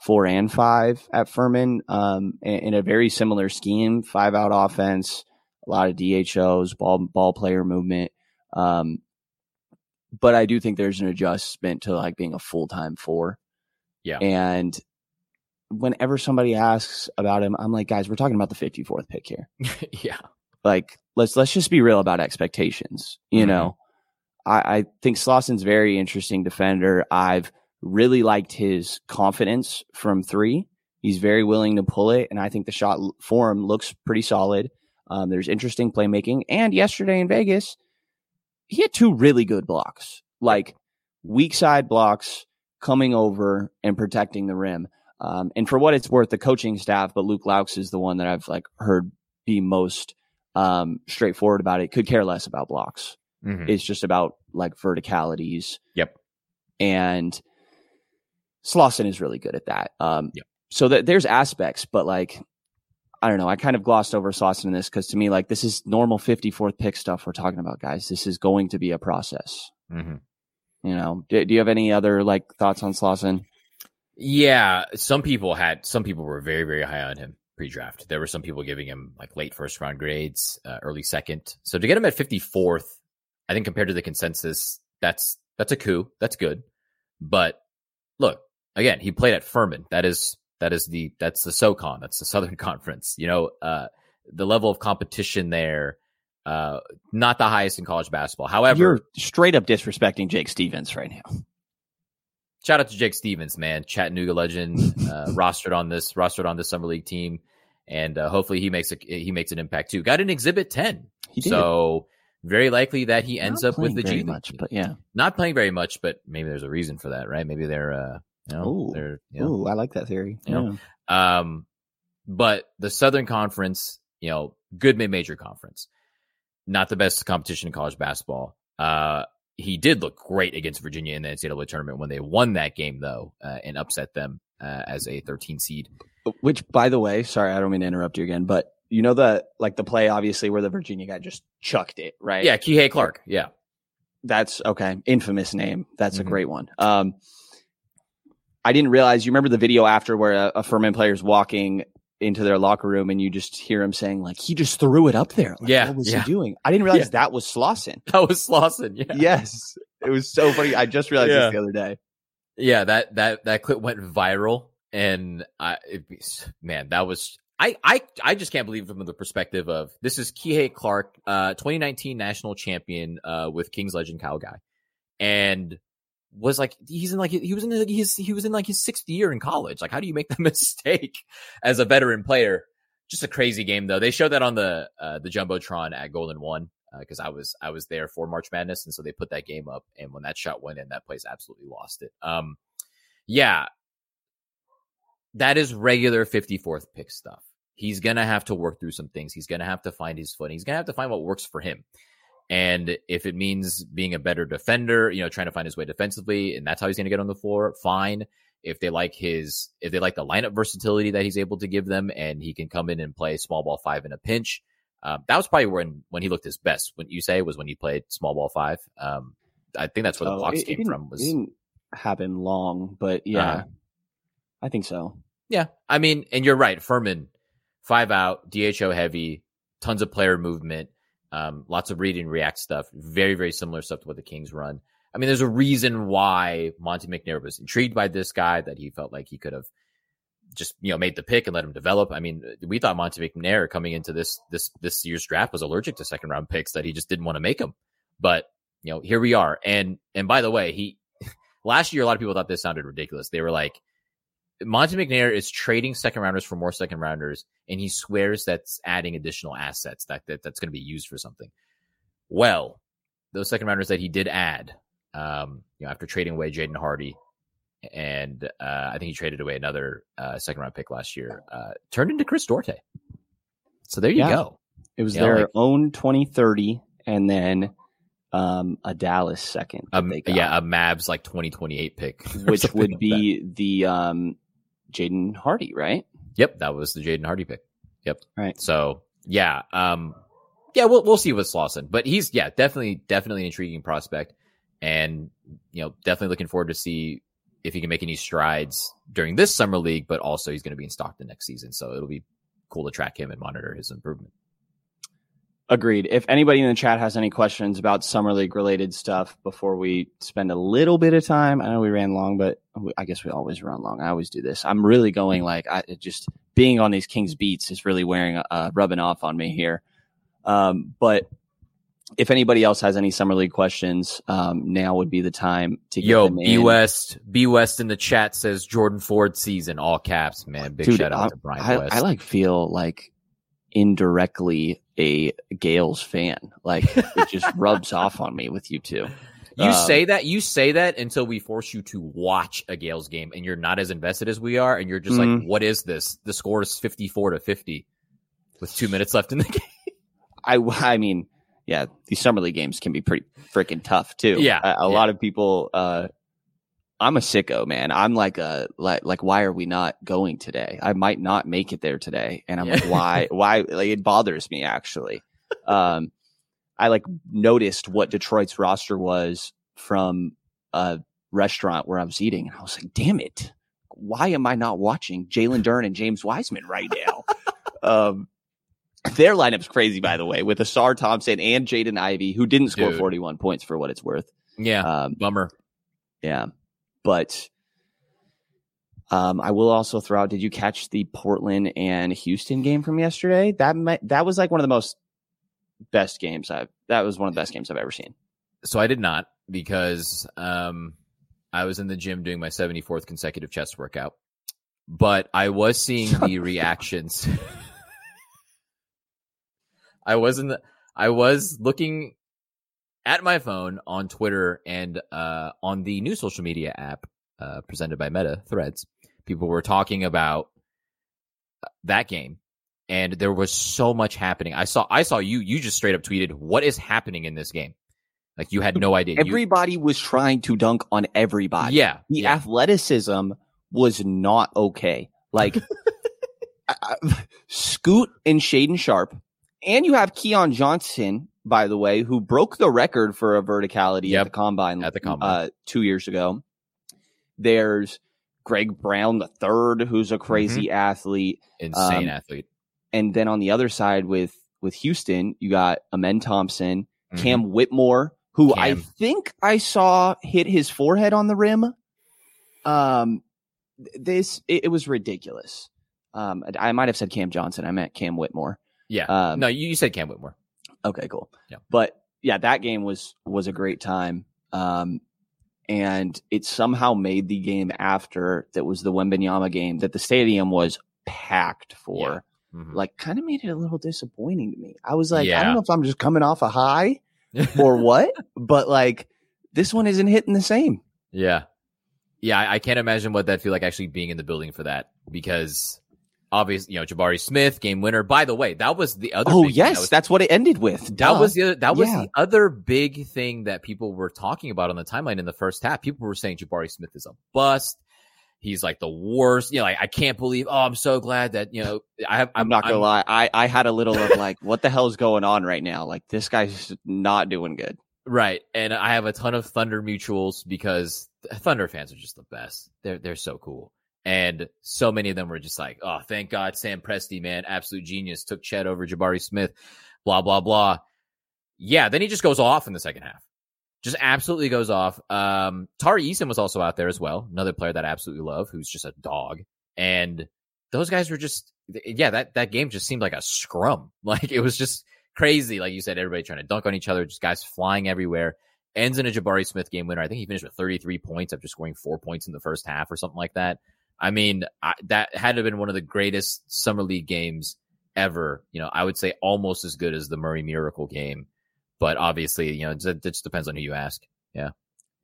four and five at Furman um, in, in, a very similar scheme, five out offense, a lot of DHOs, ball ball player movement. Um, but I do think there's an adjustment to like being a full time four. Yeah. And whenever somebody asks about him, I'm like, guys, we're talking about the 54th pick here. yeah. Like, let's let's just be real about expectations. You mm-hmm. know, I, I think Slawson's very interesting defender. I've really liked his confidence from three. He's very willing to pull it, and I think the shot form looks pretty solid. Um, there's interesting playmaking, and yesterday in Vegas, he had two really good blocks, like weak side blocks coming over and protecting the rim. Um, and for what it's worth, the coaching staff, but Luke Loucks is the one that I've like heard be most um, straightforward about it. Could care less about blocks. Mm-hmm. It's just about like verticalities. Yep. And Slawson is really good at that. Um, yep. So that there's aspects, but like, I don't know. I kind of glossed over Slawson in this because to me, like, this is normal 54th pick stuff we're talking about, guys. This is going to be a process. Mm-hmm. You know, do, do, you have any other like thoughts on Slawson? Yeah, some people had, some people were very, very high on him pre-draft. There were some people giving him like late first round grades, uh, early second. So to get him at 54th, I think compared to the consensus, that's that's a coup. That's good. But look, again, he played at Furman. That is that is the that's the SoCon. That's the Southern Conference. You know, uh, the level of competition there, uh, not the highest in college basketball. However, you're straight up disrespecting Jake Stephens right now. Shout out to Jake Stephens, man, Chattanooga legend, uh, rostered on this rostered on this summer league team, and uh, hopefully he makes a he makes an impact too. Got an exhibit ten, so very likely that he ends up with the G much, but yeah, not playing very much, but maybe there's a reason for that, right? Maybe they're, uh, you know, Ooh. they're, you know, Ooh, I like that theory. You know, um, but the Southern Conference, you know, good mid-major conference, not the best competition in college basketball. Uh, he did look great against Virginia in the NCAA tournament when they won that game, though, uh, and upset them uh, as a 13 seed. Which, by the way, sorry, I don't mean to interrupt you again, but you know the like the play obviously where the Virginia guy just chucked it, right? Yeah, Kihei Clark. Yeah. That's okay. Infamous name. That's mm-hmm. a great one. Um I didn't realize you remember the video after where a, a Furman is walking into their locker room and you just hear him saying like he just threw it up there. Like, yeah. What was yeah. he doing? I didn't realize yeah. that was Slawson. That was Slawson. Yeah. Yes. It was so funny. I just realized yeah. this the other day. Yeah, that that that clip went viral and I it, man, that was I, I, I just can't believe from the perspective of this is Kihei Clark, uh, 2019 national champion, uh, with Kings legend Kyle Guy and was like, he's in like, he was in his, he was in like his sixth year in college. Like, how do you make that mistake as a veteran player? Just a crazy game though. They showed that on the, uh, the Jumbotron at Golden One. Uh, cause I was, I was there for March Madness. And so they put that game up. And when that shot went in, that place absolutely lost it. Um, yeah, that is regular 54th pick stuff he's to have to work through some things. He's to have to find his footing. He's to have to find what works for him. And if it means being a better defender, you know, trying to find his way defensively, and that's how he's going to get on the floor, fine. If they like his, if they like the lineup versatility that he's able to give them, and he can come in and play small ball five in a pinch, um, that was probably when when he looked his best. When you say was when he played small ball five. Um, I think that's where the blocks it, came it from. Was it didn't happen long, but yeah, uh, I think so. Yeah, I mean, and you're right, Furman five out, DHO heavy, tons of player movement, um, lots of read and react stuff. Very, very similar stuff to what the Kings run. I mean, there's a reason why Monte McNair was intrigued by this guy that he felt like he could have just you know made the pick and let him develop. I mean, we thought Monte McNair coming into this this this year's draft was allergic to second round picks that he just didn't want to make them. But you know, here we are. And and by the way, he last year a lot of people thought this sounded ridiculous. They were like, Monte McNair is trading second rounders for more second rounders, and he swears that's adding additional assets that, that that's going to be used for something. Well, those second rounders that he did add, um, you know, after trading away Jaden Hardy, and uh, I think he traded away another uh, second round pick last year, uh, turned into Chris Duarte. So there you Yeah. go. It was Yeah, their like- own 2030 and then um, a Dallas second. Um, yeah, a Mavs like 2028 pick, which would like be the um, Jaden Hardy, right? Yep, that was the Jaden Hardy pick. Yep. Right. So yeah, um, yeah, we'll we'll see with Slawson, but he's yeah definitely definitely an intriguing prospect, and you know definitely looking forward to see if he can make any strides during this summer league, but also he's going to be in Stockton next season, so it'll be cool to track him and monitor his improvement. Agreed. If anybody in the chat has any questions about summer league related stuff before we spend a little bit of time, I know we ran long, but I guess we always run long. I always do this. I'm really going like I just being on these Kings beats is really wearing uh, rubbing off on me here. Um, but if anybody else has any summer league questions, um, now would be the time to get Yo, them B. West, B West in the chat says Jordan Ford season, all caps, man. Big Dude, shout out I, to Brian I, West. I like feel like indirectly a Gales fan. Like it just rubs off on me with you two. You Um, say that, you say that until we force you to watch a Gales game and you're not as invested as we are. And you're just like, Mhm. what is this? The score is 54 to 50 with two minutes left in the game. I, I mean, yeah, these summer league games can be pretty freaking tough too. Yeah, a, a yeah. lot of people. uh I'm a sicko, man. I'm like a like like why are we not going today? I might not make it there today, and I'm like, why? Why? Like it bothers me actually. Um, I like noticed what Detroit's roster was from a restaurant where I was eating, and I was like, damn it, why am I not watching Jalen Duren and James Wiseman right now? um, their lineup's crazy, by the way, with Ausar Thompson and Jaden Ivey, who didn't score Dude. 41 points for what it's worth. Yeah. Um, bummer. Yeah. But um, I will also throw out, did you catch the Portland and Houston game from yesterday? That might, that was like one of the most best games I've, that was one of the best games I've ever seen. So I did not because um, I was in the gym doing my 74th consecutive chest workout. But I was seeing the reactions. I wasn't. I was looking at my phone on Twitter and uh, on the new social media app uh, presented by Meta Threads. People were talking about uh, that game, and there was so much happening. I saw. I saw you. You just straight up tweeted, "What is happening in this game?" Like you had no idea. You- Everybody was trying to dunk on everybody. Yeah, The yeah. athleticism was not okay. Like, I- I- Scoot and Shaedon Sharpe, and you have Keon Johnson, by the way, who broke the record for a verticality Yep. at the combine At the combine. uh, two years ago. There's Greg Brown the third, who's a crazy athlete, insane Um, athlete. and then on the other side with with Houston, you got Amen Thompson, Mhm. Cam Whitmore, who I think I saw hit his forehead on the rim. Um, this it, it was ridiculous. Um, I I might have said Cam Johnson. I meant Cam Whitmore. Yeah. Um, no, you, you said Cam Whitmore. Okay, cool. Yeah. But yeah, that game was was a great time. Um, and it somehow made the game after that was the Wembanyama game that the stadium was packed for. Mhm. Like, kind of made it a little disappointing to me. I was like, I don't know if I'm just coming off a high or what, but like this one isn't hitting the same. Yeah. Yeah, I, I can't imagine what that feel like actually being in the building for that because obviously, you know, Jabari Smith, game winner. By the way, that was the other Oh yes, that was, that's what it ended with. that was the other, that was Yeah. the other big thing that people were talking about on the timeline in the first half. People were saying Jabari Smith is a bust. He's like the worst. You know, like I can't believe. Oh, I'm so glad that you know. I have. I'm not gonna lie. I, I had a little of like, what the hell is going on right now? Like this guy's not doing good. Right. And I have a ton of Thunder mutuals because Thunder fans are just the best. They're they're so cool. And so many of them were just like, oh, thank God Sam Presti, man, absolute genius, took Chet over Jabari Smith, blah, blah, blah. Yeah, then he just goes off in the second half. Just absolutely goes off. Um, Tari Eason was also out there as well, another player that I absolutely love, who's just a dog. And those guys were just, yeah, that, that game just seemed like a scrum. Like it was just crazy. Like you said, everybody trying to dunk on each other, just guys flying everywhere. Ends in a Jabari Smith game winner. I think he finished with 33 points after scoring four points in the first half or something like that. I mean, I, that had to have been one of the greatest summer league games ever. You know, I would say almost as good as the Murray Miracle game, but obviously, you know, it, it just depends on who you ask. Yeah.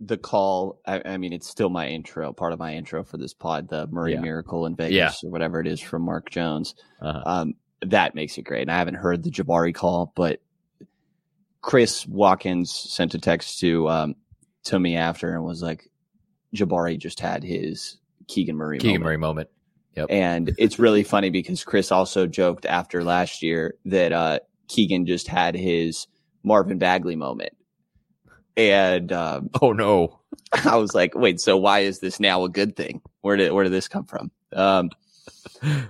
The call, I, I mean, it's still my intro, part of my intro for this pod, the Murray Yeah. Miracle in Vegas Yeah. or whatever it is from Mark Jones. Uh-huh. Um, that makes it great. And I haven't heard the Jabari call, but Chris Watkins sent a text to um, to me after and was like, Jabari just had his Keegan Murray Keegan moment. Murray moment. Yep. And it's really funny because Chris also joked after last year that uh, Keegan just had his Marvin Bagley moment. And um, oh no, I was like, wait, so why is this now a good thing? Where did where did this come from? Um,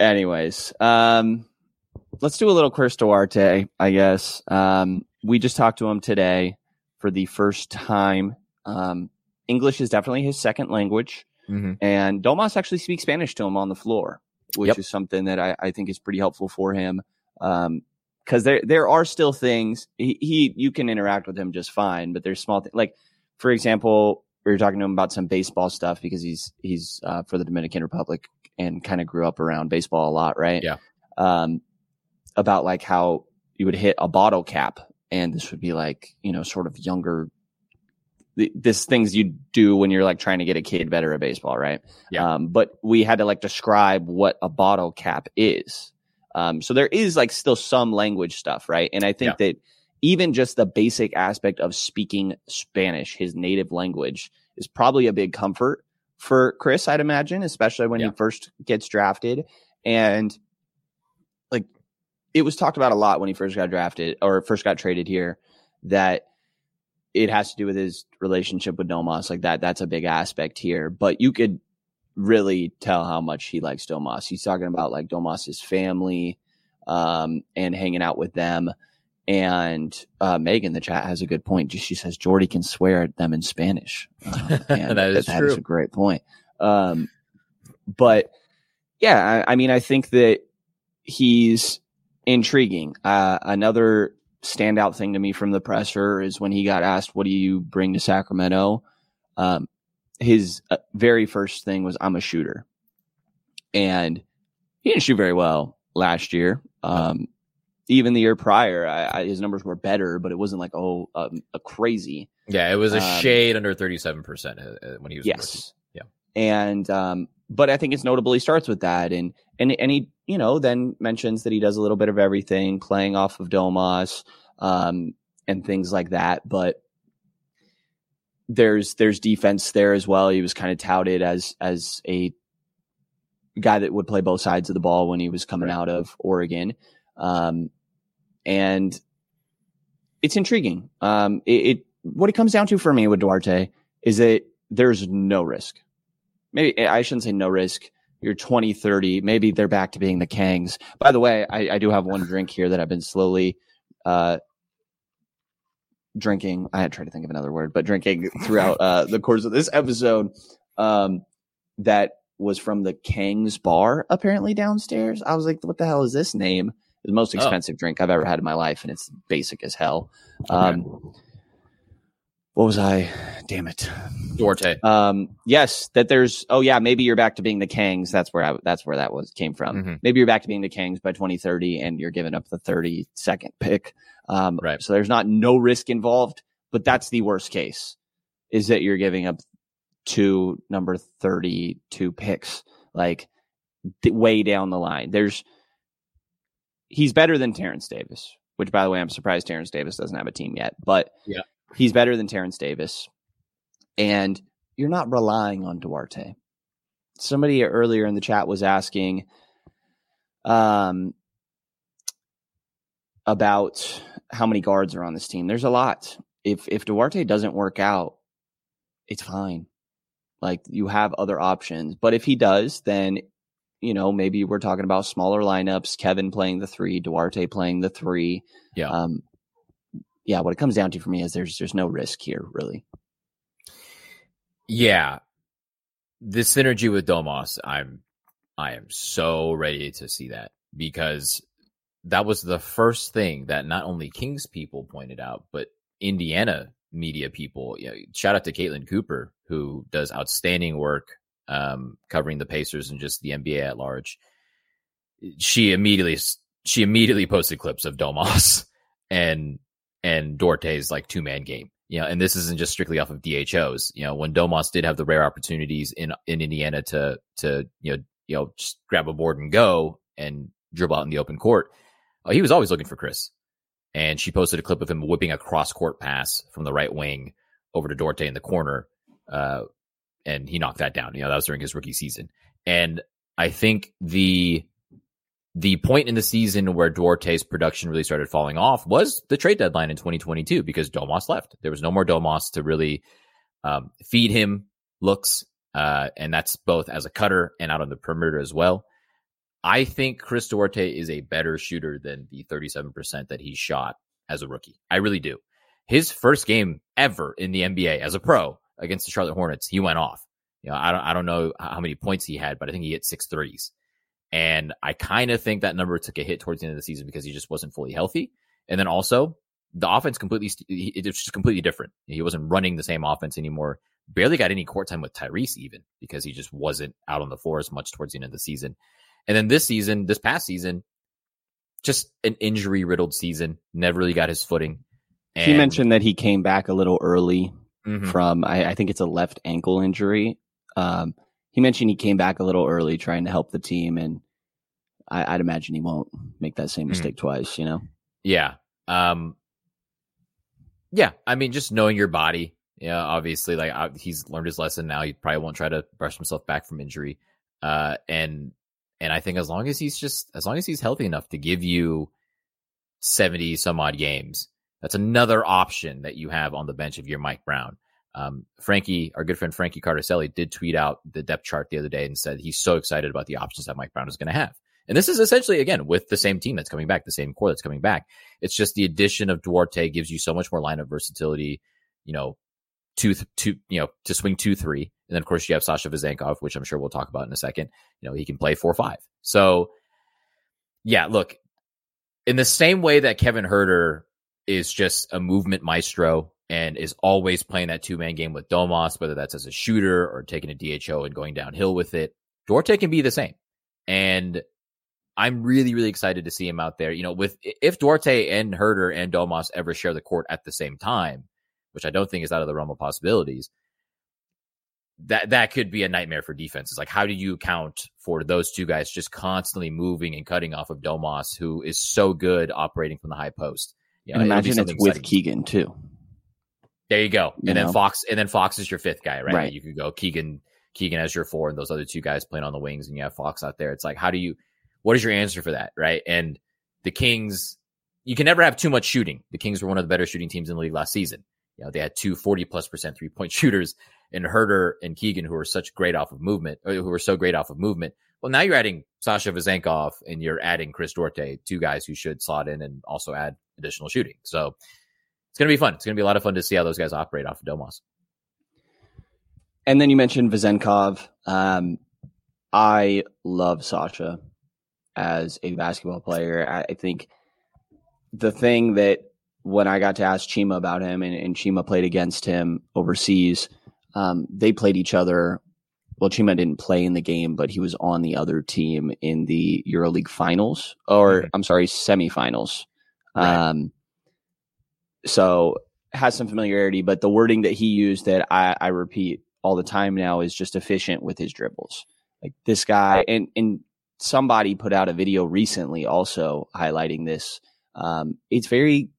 anyways, um, let's do a little Chris Duarte, I guess. Um, we just talked to him today for the first time. Um, English is definitely his second language. Mm-hmm. And Domas actually speaks Spanish to him on the floor, which Yep. is something that I, I think is pretty helpful for him. Um, cause there, there are still things he, he, you can interact with him just fine, but there's small things like, for example, we were talking to him about some baseball stuff because he's, he's, uh, for the Dominican Republic and kind of grew up around baseball a lot, right? Yeah. Um, about like how you would hit a bottle cap and this would be like, you know, sort of younger th- this things you do when you're like trying to get a kid better at baseball, right? Yeah. Um, but we had to like describe what a bottle cap is. Um, so there is like still some language stuff, right? And I think that even just the basic aspect of speaking Spanish, his native language, is probably a big comfort for Chris, I'd imagine, especially when he first gets drafted. And like it was talked about a lot when he first got drafted or first got traded here that it has to do with his relationship with Domas. Like that, that's a big aspect here. But you could really tell how much he likes Domas. He's talking about like Domas's family um, and hanging out with them. And uh, Megan, the chat, has a good point. She says Jordy can swear at them in Spanish. Um, and That is that is true. a great point. Um, but yeah, I, I mean, I think that he's intriguing. Uh, another standout thing to me from the presser is when he got asked, "What do you bring to Sacramento?" Um, his uh, very first thing was, "I'm a shooter," and he didn't shoot very well last year. Um, even the year prior, I, I, his numbers were better, but it wasn't like oh um, a crazy. Yeah, it was a Um, shade under thirty-seven percent uh, when he was. Yes. Yeah. And um, but I think it's notable he starts with that, and and and he you know then mentions that he does a little bit of everything, playing off of Domas, um, and things like that. But there's there's defense there as well. He was kind of touted as as a guy that would play both sides of the ball when he was coming out of Oregon, um, and it's intriguing. Um, it, it what it comes down to for me with Duarte is that there's no risk. Maybe I shouldn't say no risk. You're 20, 30. Maybe they're back to being the Kangs. By the way, I, I do have one drink here that I've been slowly uh, drinking. I had tried to think of another word, but drinking throughout uh, the course of this episode. Um, that was from the Kangs bar, apparently downstairs. I was like, what the hell is this name? It's the most Oh. expensive drink I've ever had in my life, and it's basic as hell. Um, what was I? Damn it. Duarte. Um, yes, that there's. Oh yeah, maybe you're back to being the Kangs. That's where I. That's where that was came from. Mhm. Maybe you're back to being the Kangs by 2030, and you're giving up the 32nd pick. Um, Right. So there's not no risk involved, but that's the worst case. Is that you're giving up two number 32 picks, like d- way down the line. There's. He's better than Terrence Davis, which by the way, I'm surprised Terrence Davis doesn't have a team yet, but Yeah. He's better than Terrence Davis and you're not relying on Duarte. Somebody earlier in the chat was asking um, about how many guards are on this team. There's a lot. If if Duarte doesn't work out, it's fine. Like you have other options, but if he does, then you know maybe we're talking about smaller lineups. Kevin playing the three, Duarte playing the three. Yeah. Um, yeah. What it comes down to for me is there's there's no risk here, really. Yeah. The synergy with Domas, I'm I am so ready to see that because that was the first thing that not only Kings people pointed out, but Indiana media people. You know, shout out to Caitlin Cooper, who does outstanding work um, covering the Pacers and just the NBA at large. She immediately she immediately posted clips of Domas and and Duarte's like two man game. You know, and this isn't just strictly off of DHOs. You know, when Domas did have the rare opportunities in in Indiana to to you know you know just grab a board and go, and dribble out in the open court. Uh, he was always looking for Chris. And she posted a clip of him whipping a cross court pass from the right wing over to Duarte in the corner. Uh, and he knocked that down. You know, that was during his rookie season. And I think the the point in the season where Duarte's production really started falling off was the trade deadline in 2022 because Domas left. There was no more Domas to really um, feed him looks, uh, and that's both as a cutter and out on the perimeter as well. I think Chris Duarte is a better shooter than the 37% that he shot as a rookie. I really do. His first game ever in the NBA as a pro against the Charlotte Hornets, he went off. You know, I don't, I don't know how many points he had, but I think he hit six threes. And I kind of think that number took a hit towards the end of the season because he just wasn't fully healthy. And then also the offense completely, it was just completely different. He wasn't running the same offense anymore. Barely got any court time with Tyrese even because he just wasn't out on the floor as much towards the end of the season. And then this season, this past season, just an injury riddled season. Never really got his footing. And, he mentioned that he came back a little early mm-hmm. from, I, I, think it's a left ankle injury. Um, he mentioned he came back a little early trying to help the team, and I, would imagine he won't make that same mm-hmm. mistake mm-hmm. twice. You know? Yeah. Um, yeah. I mean, just knowing your body. Yeah, obviously, like uh, he's learned his lesson now. He probably won't try to brush himself back from injury. Uh, and and I think as long as he's just as long as he's healthy enough to give you seventy some odd games, that's another option that you have on the bench if you're Mike Brown. Um, Frankie, our good friend Frankie Cardicelli, did tweet out the depth chart the other day and said he's so excited about the options that Mike Brown is going to have. And this is essentially again with the same team that's coming back, the same core that's coming back. It's just the addition of Duarte gives you so much more line of versatility. You know, two, two, you know, to swing two, three. And then of course you have Sasha Vezenkov, which I'm sure we'll talk about in a second. You know, he can play four, five. So yeah, look, in the same way that Kevin Huerter is just a movement maestro and is always playing that two man game with Domas, whether that's as a shooter or taking a DHO and going downhill with it. Duarte can be the same. And I'm really, really excited to see him out there. You know, with if Duarte and Huerter and Domas ever share the court at the same time, which I don't think is out of the realm of possibilities, that that could be a nightmare for defenses. Like, how do you account for those two guys just constantly moving and cutting off of Domas, who is so good operating from the high post? You know, imagine it's with Keegan too. There you go. You and know? then Fox, and then Fox is your fifth guy, right? right? You could go Keegan, Keegan as your four, and those other two guys playing on the wings, and you have Fox out there. It's like, how do you? What is your answer for that, right? And the Kings, you can never have too much shooting. The Kings were one of the better shooting teams in the league last season. You know, they had two 40 plus percent three point shooters and Huerter and Keegan, who are such great off of movement, uh, who were so great off of movement. Well, now you're adding Sasha Vezenkov and you're adding Chris Duarte, two guys who should slot in and also add additional shooting. So it's going to be fun. It's going to be a lot of fun to see how those guys operate off of Domas. And then you mentioned Vezenkov. Um, I love Sasha as a basketball player. I, I think the thing that when I got to ask Chima about him and, and Chima played against him overseas, um, they played each other. Well, Chima didn't play in the game, but he was on the other team in the EuroLeague finals, or I'm sorry, semifinals. Right. Um, so has some familiarity, but the wording that he used that I, I repeat all the time now is just efficient with his dribbles. Like this guy, and and somebody put out a video recently also highlighting this. Um, it's very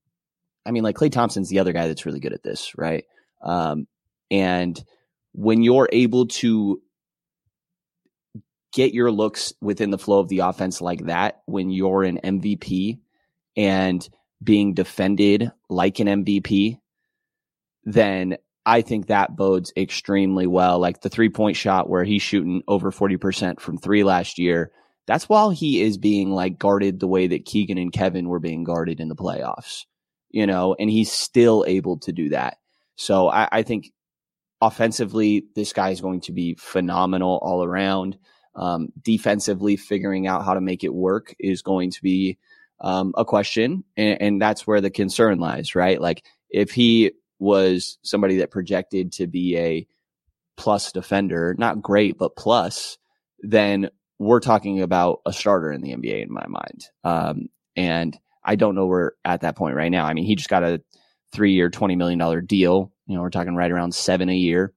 I mean, like Klay Thompson's the other guy that's really good at this, right? Um, and when you're able to get your looks within the flow of the offense like that, when you're an MVP and being defended like an MVP, then I think that bodes extremely well. Like the three point shot where he's shooting over 40% from three last year. That's while he is being like guarded the way that Keegan and Kevin were being guarded in the playoffs you know, and he's still able to do that. So I, I think offensively, this guy is going to be phenomenal all around. Um, defensively, figuring out how to make it work is going to be um, a question, and, and that's where the concern lies, right? Like if he was somebody that projected to be a plus defender, not great, but plus, then we're talking about a starter in the NBA in my mind. Um, and I don't know we're at that point right now. I mean, he just got a three year, $20 million deal. You know, we're talking right around seven a year,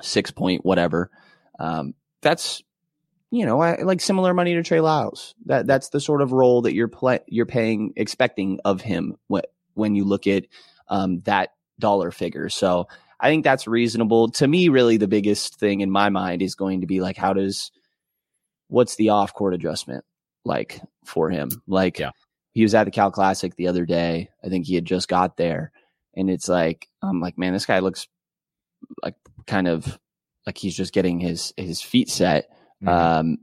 six point whatever. Um, that's you know, I, like similar money to Trey Lyles. That that's the sort of role that you're play, you're paying expecting of him when when you look at um, that dollar figure. So I think that's reasonable. To me, really, the biggest thing in my mind is going to be like, how does what's the off court adjustment like for him? Like, yeah. he was at the Cal Classic the other day. I think he had just got there, and it's like, I'm like, man, this guy looks like kind of like he's just getting his his feet set. Mm-hmm. Um,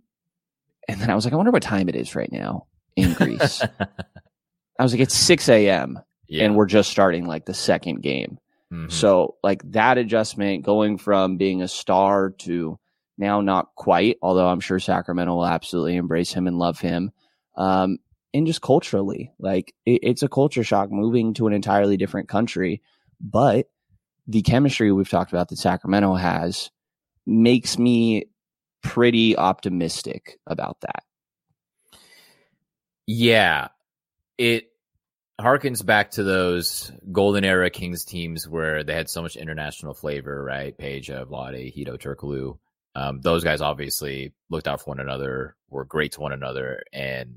and then I was like, I wonder what time it is right now in Greece. I was like, it's 6 a.m. Yeah. and we're just starting like the second game. Mhm. So like that adjustment going from being a star to now not quite, although I'm sure Sacramento will absolutely embrace him and love him. Um, and just culturally, like it, it's a culture shock moving to an entirely different country, but the chemistry we've talked about that Sacramento has makes me pretty optimistic about that. Yeah, it harkens back to those golden era Kings teams where they had so much international flavor, right? Peja, Vlade, Hedo, Turkoglu. Um, those guys obviously looked out for one another, were great to one another, and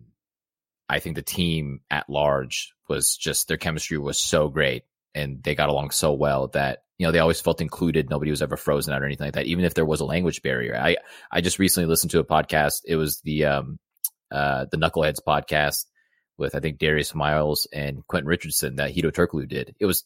I think the team at large was just their chemistry was so great, and they got along so well that you know they always felt included. Nobody was ever frozen out or anything like that, even if there was a language barrier. I I just recently listened to a podcast. It was the um uh the Knuckleheads podcast with I think Darius Miles and Quentin Richardson that Hedo Turkoglu did. It was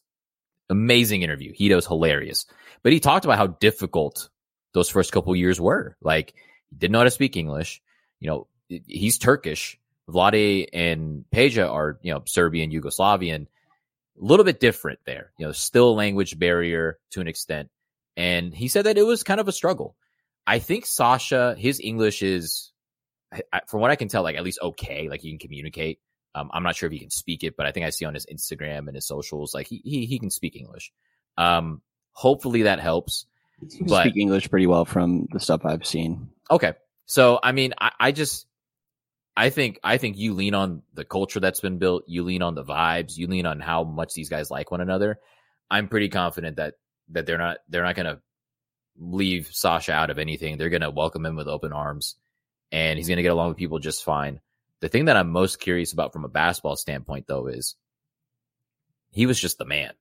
amazing interview. Hedo's hilarious, but he talked about how difficult those first couple years were. Like he didn't know how to speak English. You know, he's Turkish. Vlade and Peja are you know Serbian, Yugoslavian. A little bit different there. You know, still a language barrier to an extent. And he said that it was kind of a struggle. I think Sasha, his English is, from what I can tell, like at least okay. Like he can communicate. Um, I'm not sure if he can speak it, but I think I see on his Instagram and his socials, like he he, he can speak English. Um, hopefully that helps. He But- speak English pretty well from the stuff I've seen. Okay. So I mean, I, I just I think I think you lean on the culture that's been built, you lean on the vibes, you lean on how much these guys like one another. I'm pretty confident that that they're not they're not gonna leave Sasha out of anything. They're gonna welcome him with open arms and he's gonna get along with people just fine. The thing that I'm most curious about from a basketball standpoint though is he was just the man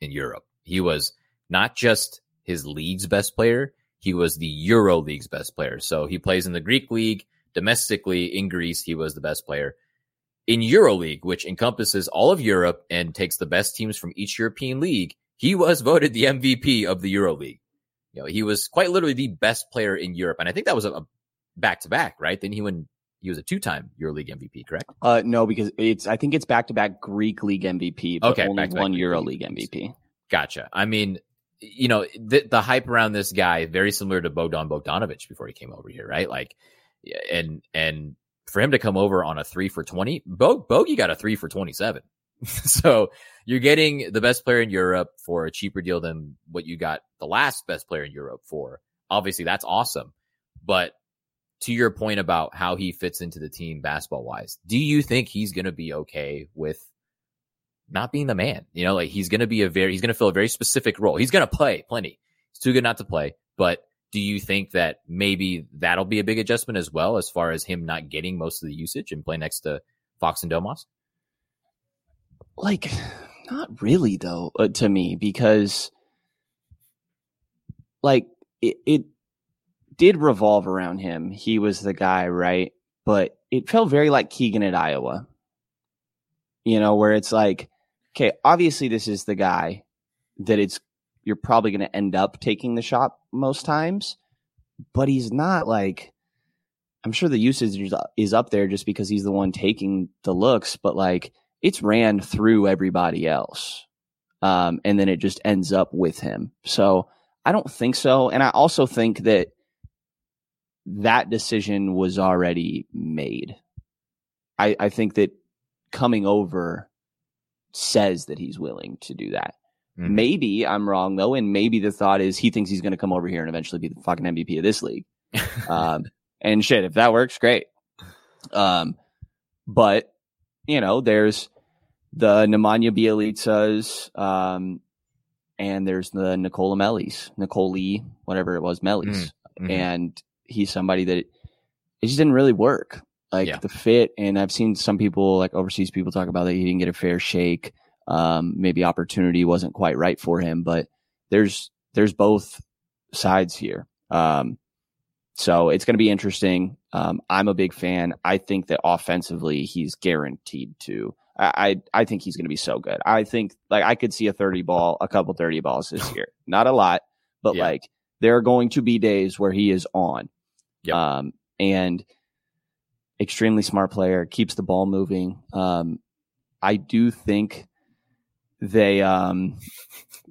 in Europe. He was not just his league's best player, he was the Euro League's best player. So he plays in the Greek league domestically in Greece. He was the best player in EuroLeague, which encompasses all of Europe and takes the best teams from each European league. He was voted the MVP of the EuroLeague. You know, he was quite literally the best player in Europe. And I think that was a back to back, right? Then he went, he was a two time EuroLeague MVP, correct? Uh, no, because it's I think it's back to back Greek League MVP, but Okay, only back-to-back one Greek Euro League League MVP. Gotcha. I mean, you know, the, the hype around this guy very similar to Bogdan Bogdanovic before he came over here, right? Like, and and for him to come over on a three for twenty, Bo, Bogey got a three for twenty seven. so you're getting the best player in Europe for a cheaper deal than what you got the last best player in Europe for. Obviously, that's awesome. But to your point about how he fits into the team basketball wise, do you think he's going to be okay with not being the man. You know, like he's going to be a very, he's going to fill a very specific role. He's going to play plenty. He's too good not to play. But do you think that maybe that'll be a big adjustment as well, as far as him not getting most of the usage and play next to Fox and Domas? Like, not really though, uh, to me, because like it, it did revolve around him. He was the guy, right? But it felt very like Keegan at Iowa. You know, where it's like, okay, obviously this is the guy that it's you're probably going to end up taking the shot most times, but he's not like I'm sure the usage is- up there just because he's the one taking the looks, but like it's ran through everybody else. Um, and then it just ends up with him. So I don't think so. And I also think that that decision was already made. I, I think that coming over says that he's willing to do that. Mhm. Maybe I'm wrong though, and maybe the thought is he thinks he's going to come over here and eventually be the fucking MVP of this league. um, and shit, if that works, great. Um, but you know, there's the Nemanja Bjelicas, um, and there's the Nicola Mellies, Nicole Lee, whatever it was, Mellies, Mhm. and he's somebody that it just didn't really work. Like Yeah. the fit, and I've seen some people, like overseas people, talk about that he didn't get a fair shake. Um, maybe opportunity wasn't quite right for him, but there's there's both sides here. Um, so it's going to be interesting. Um, I'm a big fan. I think that offensively, he's guaranteed to. I I, I think he's going to be so good. I think like I could see a 30 ball, a couple 30 balls this year. Not a lot, but Yeah. like there are going to be days where he is on. Yep. Um, and extremely smart player, keeps the ball moving. Um, I do think they um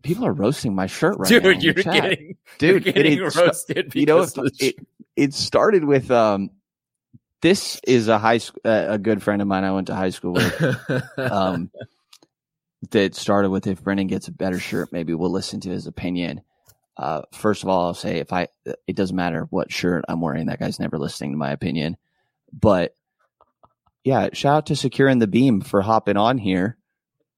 people are roasting my shirt right Dude, now the you're getting dude you're getting it- roasted. you know it, it started with um this is a high school uh, a good friend of mine i went to high school with um that started with if brenden gets a better shirt maybe we'll listen to his opinion. Uh first of all i'll say if i it doesn't matter what shirt i'm wearing that guy's never listening to my opinion. But yeah shout out to securing the beam for hopping on here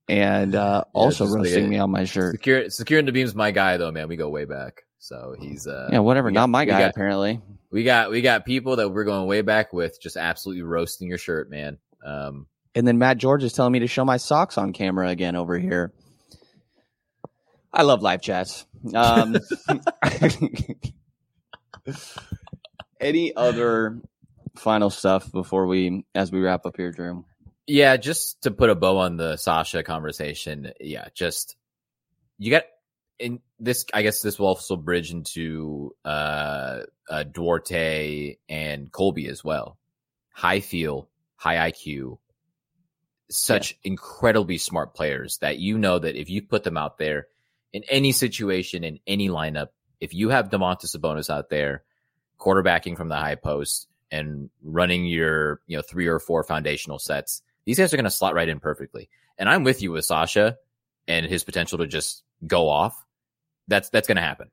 and uh Yeah, also like roasting a- me on my shirt Secure, securing the beam's my guy though, man. We go way back, so he's uh yeah whatever not got- my guy got- apparently We got we got people that we're going way back with, just absolutely roasting your shirt, man. Um, And then Matt George is telling me to show my socks on camera again over here. I love live chats. Um, any other final stuff before we, as we wrap up here, Jrue? Yeah, just to put a bow on the Sasha conversation. Yeah, just you got in this. I guess this will also bridge into uh, uh Duarte and Colby as well. High feel, high IQ, such incredibly smart players that you know that if you put them out there in any situation in any lineup, if you have Domantas Sabonis out there quarterbacking from the high post and running your you know three or four foundational sets these guys are going to slot right in perfectly. And I'm with you with Sasha and his potential to just go off. That's that's going to happen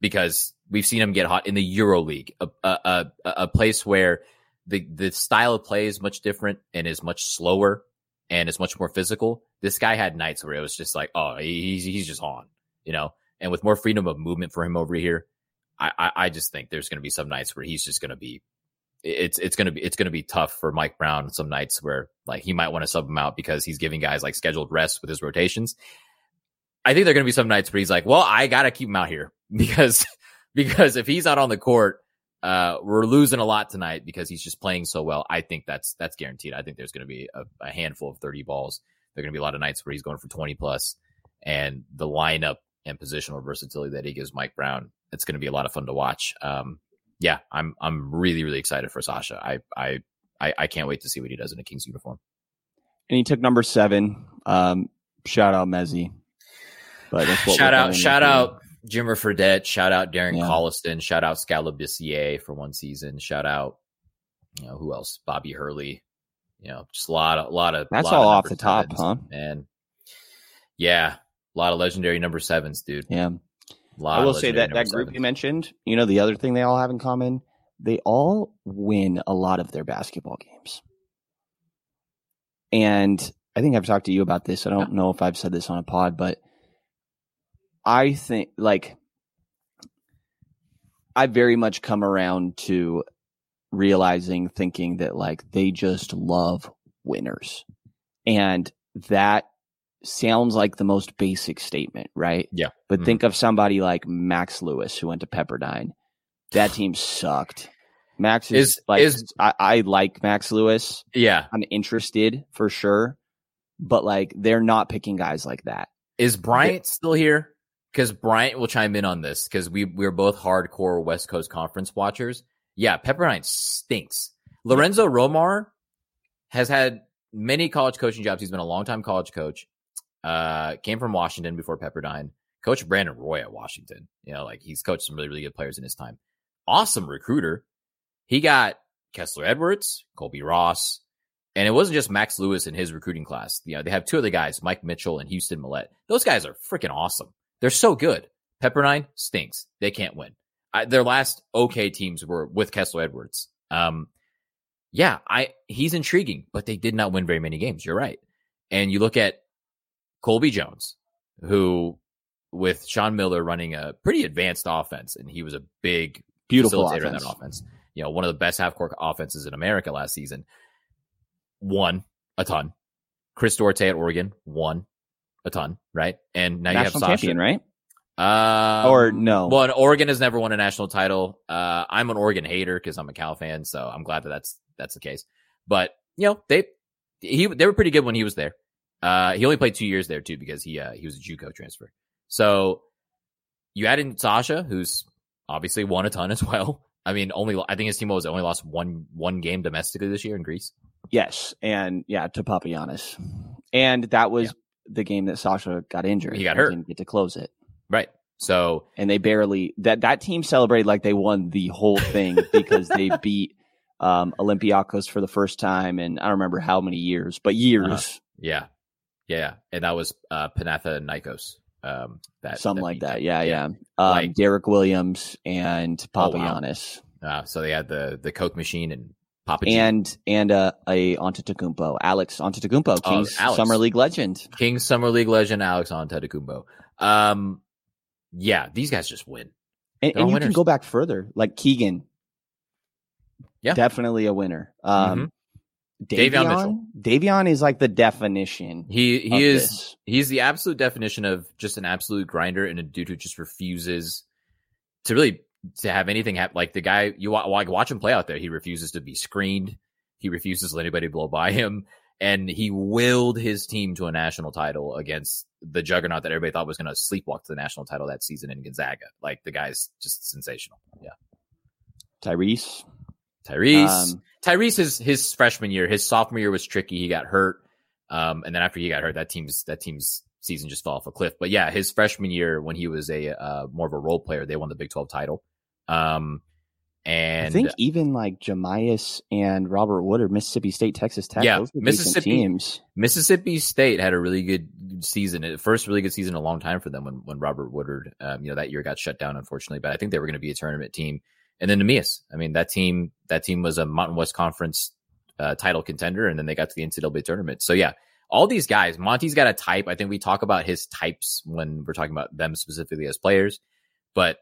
because we've seen him get hot in the Euro League, a, a, a, a place where the the style of play is much different and is much slower and is much more physical. This guy had nights where it was just like, oh, he's he's just on, you know. And with more freedom of movement for him over here, I I, I just think there's going to be some nights where he's just going to be it's it's gonna be it's gonna be tough for Mike Brown some nights where like he might want to sub him out because he's giving guys like scheduled rest with his rotations. I think there are gonna be some nights where he's like, well, I gotta keep him out here because because if he's not on the court, uh, we're losing a lot tonight because he's just playing so well. I think that's that's guaranteed. I think there's gonna be a, a handful of thirty balls. There are gonna be a lot of nights where he's going for twenty plus, and the lineup and positional versatility that he gives Mike Brown, it's gonna be a lot of fun to watch. Um, yeah, I'm I'm really really excited for Sasha. I I I, I can't wait to see what he does in a Kings uniform. And he took number seven. Um, shout out Mezzi. But that's what shout out shout out Jimmer Fredette. Shout out Darren Yeah. Collison. Shout out Skal Labissiere for one season. Shout out you know who else? Bobby Hurley. You know, just a lot of a lot of That's lot all of off the top, sevens, huh? And yeah, a lot of legendary number sevens, dude. Yeah. I will say that that group sevens. you mentioned, you know, the other thing they all have in common, they all win a lot of their basketball games. And I think I've talked to you about this. I don't know if I've said this on a pod, but I think like I very much come around to realizing thinking that like they just love winners. And that sounds like the most basic statement, right? Yeah. But Mhm. think of somebody like Max Lewis who went to Pepperdine. That team sucked. Max is, Is- like is- I, I like Max Lewis. Yeah. I'm interested for sure. But like they're not picking guys like that. Is Bryant still here? Because Bryant will chime in on this because we we're both hardcore West Coast Conference watchers. Yeah, Pepperdine stinks. Lorenzo Romar has had many college coaching jobs. He's been a longtime college coach. Uh, came from Washington before Pepperdine. Coach Brandon Roy at Washington. You know, like he's coached some really really good players in his time. Awesome recruiter. He got Kessler Edwards, Colby Ross, and it wasn't just Max Lewis in his recruiting class. You know, they have two other guys, Mike Mitchell and Houston Mallette. Those guys are freaking awesome. They're so good. Pepperdine stinks. They can't win. I, their last okay teams were with Kessler Edwards. Um, yeah, I he's intriguing, but they did not win very many games. You're right. And you look at Colby Jones, who with Sean Miller running a pretty advanced offense, and he was a big Beautiful facilitator in offense. that offense. You know, one of the best half court offenses in America last season. Won a ton. Chris Duarte at Oregon won a ton, right? And now National you have Sasha, champion, right? Um, Or no. Well, and Oregon has never won a national title. Uh, I'm an Oregon hater because I'm a Cal fan, so I'm glad that that's that's the case. But you know, they he they were pretty good when he was there. Uh, he only played two years there too because he uh, he was a JUCO transfer. So you add in Sasha, who's obviously won a ton as well. I mean, only I think his team was only lost one one game domestically this year in Greece. Yes, and yeah, to Papagiannis, and that was the game that Sasha got injured. He got and hurt. Didn't get to close it, Right. So and they barely that that team celebrated like they won the whole thing because they beat um, Olympiacos for the first time in I don't remember how many years, but years. Uh-huh. yeah, yeah, and that was uh, Panathinaikos. Um, that Something like that. them. Yeah, yeah. Um, Like- Derek Williams and Oh, wow. Papagiannis. Uh, so they had the the Coke machine and Papa G. and and uh, a Antetokounmpo, Alex Antetokounmpo, Oh, Kings Alex. Summer League legend. King Summer League legend Alex Antetokounmpo. Um, yeah, these guys just win. And, and you can go back further, like Keegan. Yeah. definitely a winner. Um, Davion Davion, Mitchell. Davion is like the definition. He he is this. he's the absolute definition of just an absolute grinder and a dude who just refuses to really to have anything happen. Like the guy you like watch him play out there, he refuses to be screened. He refuses to let anybody blow by him, and he willed his team to a national title against the juggernaut that everybody thought was going to sleepwalk to the national title that season in Gonzaga. Like the guy's just sensational. Yeah, Tyrese. Tyrese. Um, Tyrese his his freshman year, his sophomore year was tricky. He got hurt, um, and then after he got hurt, that team's that team's season just fell off a cliff. But yeah, his freshman year when he was a uh, more of a role player, they won the Big Twelve title. Um, and I think even like Jahmi'us and Robert Woodard, Mississippi State, Texas Tech. Yeah, those Mississippi- teams. Mississippi State had a really good season, first really good season in a long time for them when when Robert Woodard, um, you know, that year got shut down unfortunately. But I think they were going to be a tournament team. And then Neemias, I mean, that team that team was a Mountain West Conference uh, title contender, and then they got to the NCAA tournament. So yeah, all these guys, Monte's got a type. I think we talk about his types when we're talking about them specifically as players, but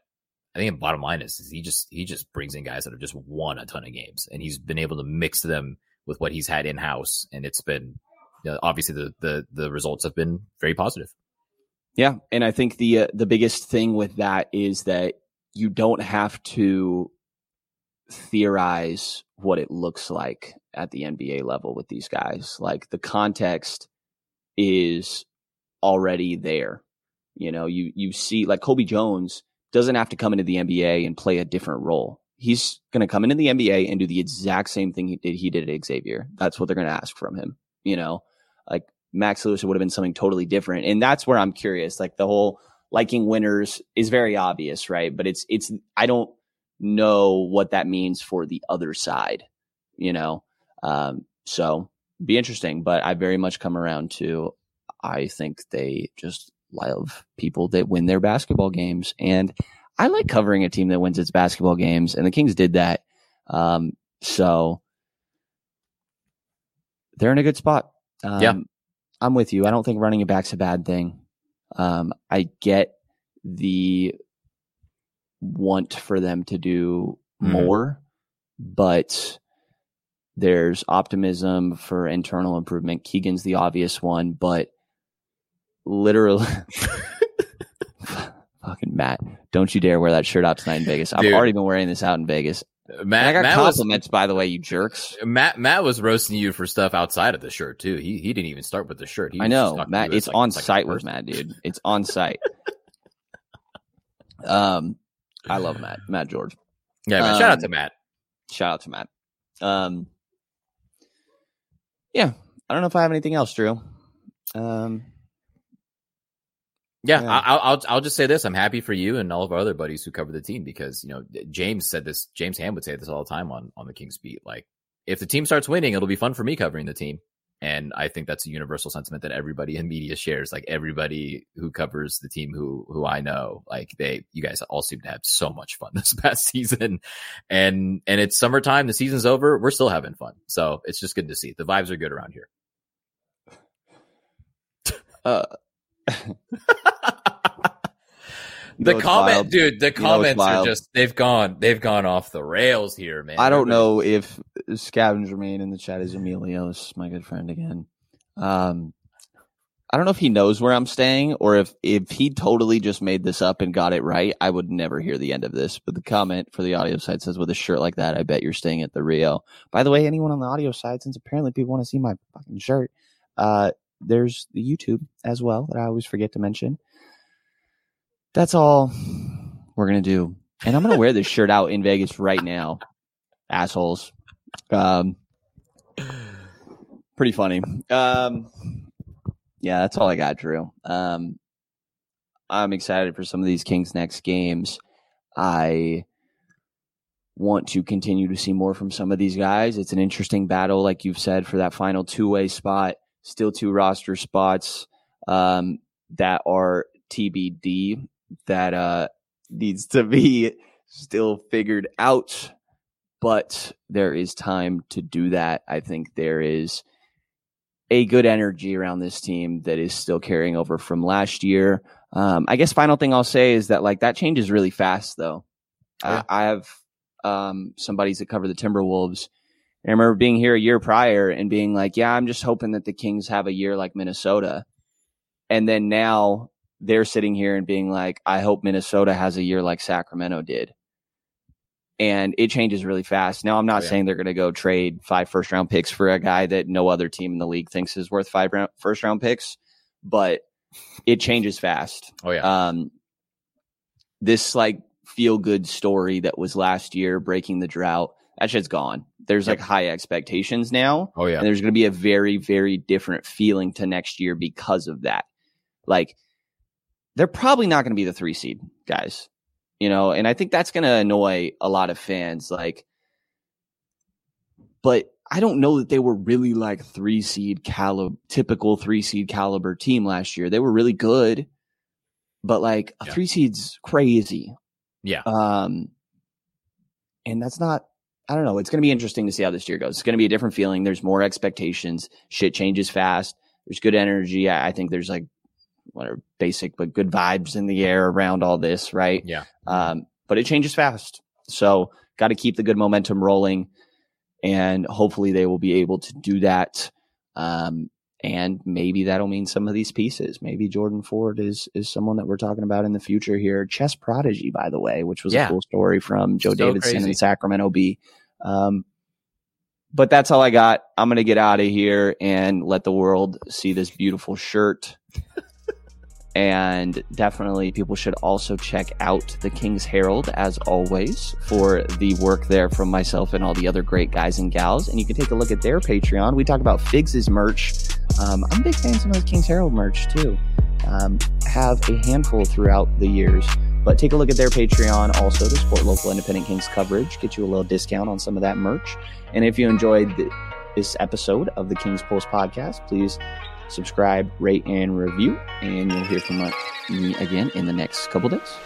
I think the bottom line is, is he just he just brings in guys that have just won a ton of games, and he's been able to mix them with what he's had in house, and it's been you know, obviously the the the results have been very positive. Yeah, and I think the uh, the biggest thing with that is that you don't have to theorize what it looks like at the NBA level with these guys. Like the context is already there. You know, you you see like Colby Jones doesn't have to come into the NBA and play a different role. He's going to come into the NBA and do the exact same thing he did he did at Xavier. That's what they're going to ask from him, you know. Like Max Lewis would have been something totally different. And that's where I'm curious. Like the whole liking winners is very obvious, right? But it's it's I don't know what that means for the other side, you know. Um, so be interesting, but I very much come around to I think they just love people that win their basketball games. And I like covering a team that wins its basketball games, and the Kings did that. Um, so they're in a good spot. Um, Yeah. I'm with you. I don't think running it back's a bad thing. Um, I get the want for them to do Mhm. more, but there's optimism for internal improvement. Keegan's the obvious one, but literally, fucking Matt, don't you dare wear that shirt out tonight in Vegas. I've already been wearing this out in Vegas. Matt, I got Matt was compliments, by the way, you jerks. Matt Matt was roasting you for stuff outside of the shirt too. He he didn't even start with the shirt. He I know, Matt. It's like- on like site with. Matt, dude. It's on site. um, I love Matt, Matt George. Yeah, man. Shout out Um, to Matt. Shout out to Matt. Um, yeah, I don't know if I have anything else, Jrue. Um, Yeah, Yeah. I'll, I'll I'll just say this: I'm happy for you and all of our other buddies who cover the team because you know James said this. James Ham would say this all the time on on the Kings beat. Like, if the team starts winning, it'll be fun for me covering the team, and I think that's a universal sentiment that everybody in media shares. Like everybody who covers the team who who I know, like they, you guys all seem to have so much fun this past season, and and it's summertime. The season's over. We're still having fun, so it's just good to see. The vibes are good around here. uh, the it's comment, dude. The You know comments are just they've gone they've gone off the rails here, man. I don't know if Scavenger Main in the chat is Emilios, my good friend again. Um, I don't know if he knows where I'm staying or if if he totally just made this up and got it right. I would never hear the end of this. But the comment for the audio side says, "With a shirt like that, I bet you're staying at the Rio." By the way, anyone on the audio side, since apparently people want to see my fucking shirt, uh, there's the YouTube as well that I always forget to mention. That's all we're gonna do, and I'm gonna wear this shirt out in Vegas right now, assholes. Um, pretty funny. Um, yeah, that's all I got, Jrue. Um, I'm excited for some of these Kings next games. I want to continue to see more from some of these guys. It's an interesting battle, like you've said, for that final two way spot. Still two roster spots um, that are TBD that uh, needs to be still figured out. But there is time to do that. I think there is a good energy around this team that is still carrying over from last year. Um, I guess final thing I'll say is that like that changes really fast though. Yeah. I, I have um, some buddies that cover the Timberwolves. And I remember being here a year prior and being like, yeah, I'm just hoping that the Kings have a year like Minnesota. And then now they're sitting here and being like, I hope Minnesota has a year like Sacramento did. And it changes really fast. Now, I'm not yeah. saying they're going to go trade five first round picks for a guy that no other team in the league thinks is worth five round, first round picks, but it changes fast. Oh yeah, Um, this like feel good story that was last year breaking the drought, that shit's gone. There's like high expectations now. oh yeah. And there's going to be a very, very different feeling to next year because of that. Like, they're probably not going to be the three seed guys, you know, and I think that's going to annoy a lot of fans. Like, but I don't know that they were really like three seed caliber, typical three seed caliber team last year. They were really good, but like a Yeah. three seed's crazy. Yeah. Um, and that's not, I don't know. It's going to be interesting to see how this year goes. It's going to be a different feeling. There's more expectations. Shit changes fast. There's good energy. I, I think there's like, whatever, basic, but good vibes in the air around all this, right? Yeah. Um, but it changes fast. So got to keep the good momentum rolling. And hopefully they will be able to do that. Um, and maybe that'll mean some of these pieces. Maybe Jordan Ford is is someone that we're talking about in the future here. Chess prodigy, by the way, which was Yeah. a cool story from Joe So Davidson crazy. and Sacramento Bee. Um, but that's all I got. I'm gonna get out of here and let the world see this beautiful shirt. and definitely, people should also check out the King's Herald as always for the work there from myself and all the other great guys and gals. And you can take a look at their Patreon. We talk about Figs' merch. Um, I'm big fan of the King's Herald merch too. Um, have a handful throughout the years. But take a look at their Patreon also to support local independent Kings coverage, get you a little discount on some of that merch. And if you enjoyed the, this episode of the King's Pulse podcast, please subscribe, rate, and review. And you'll hear from me again in the next couple days.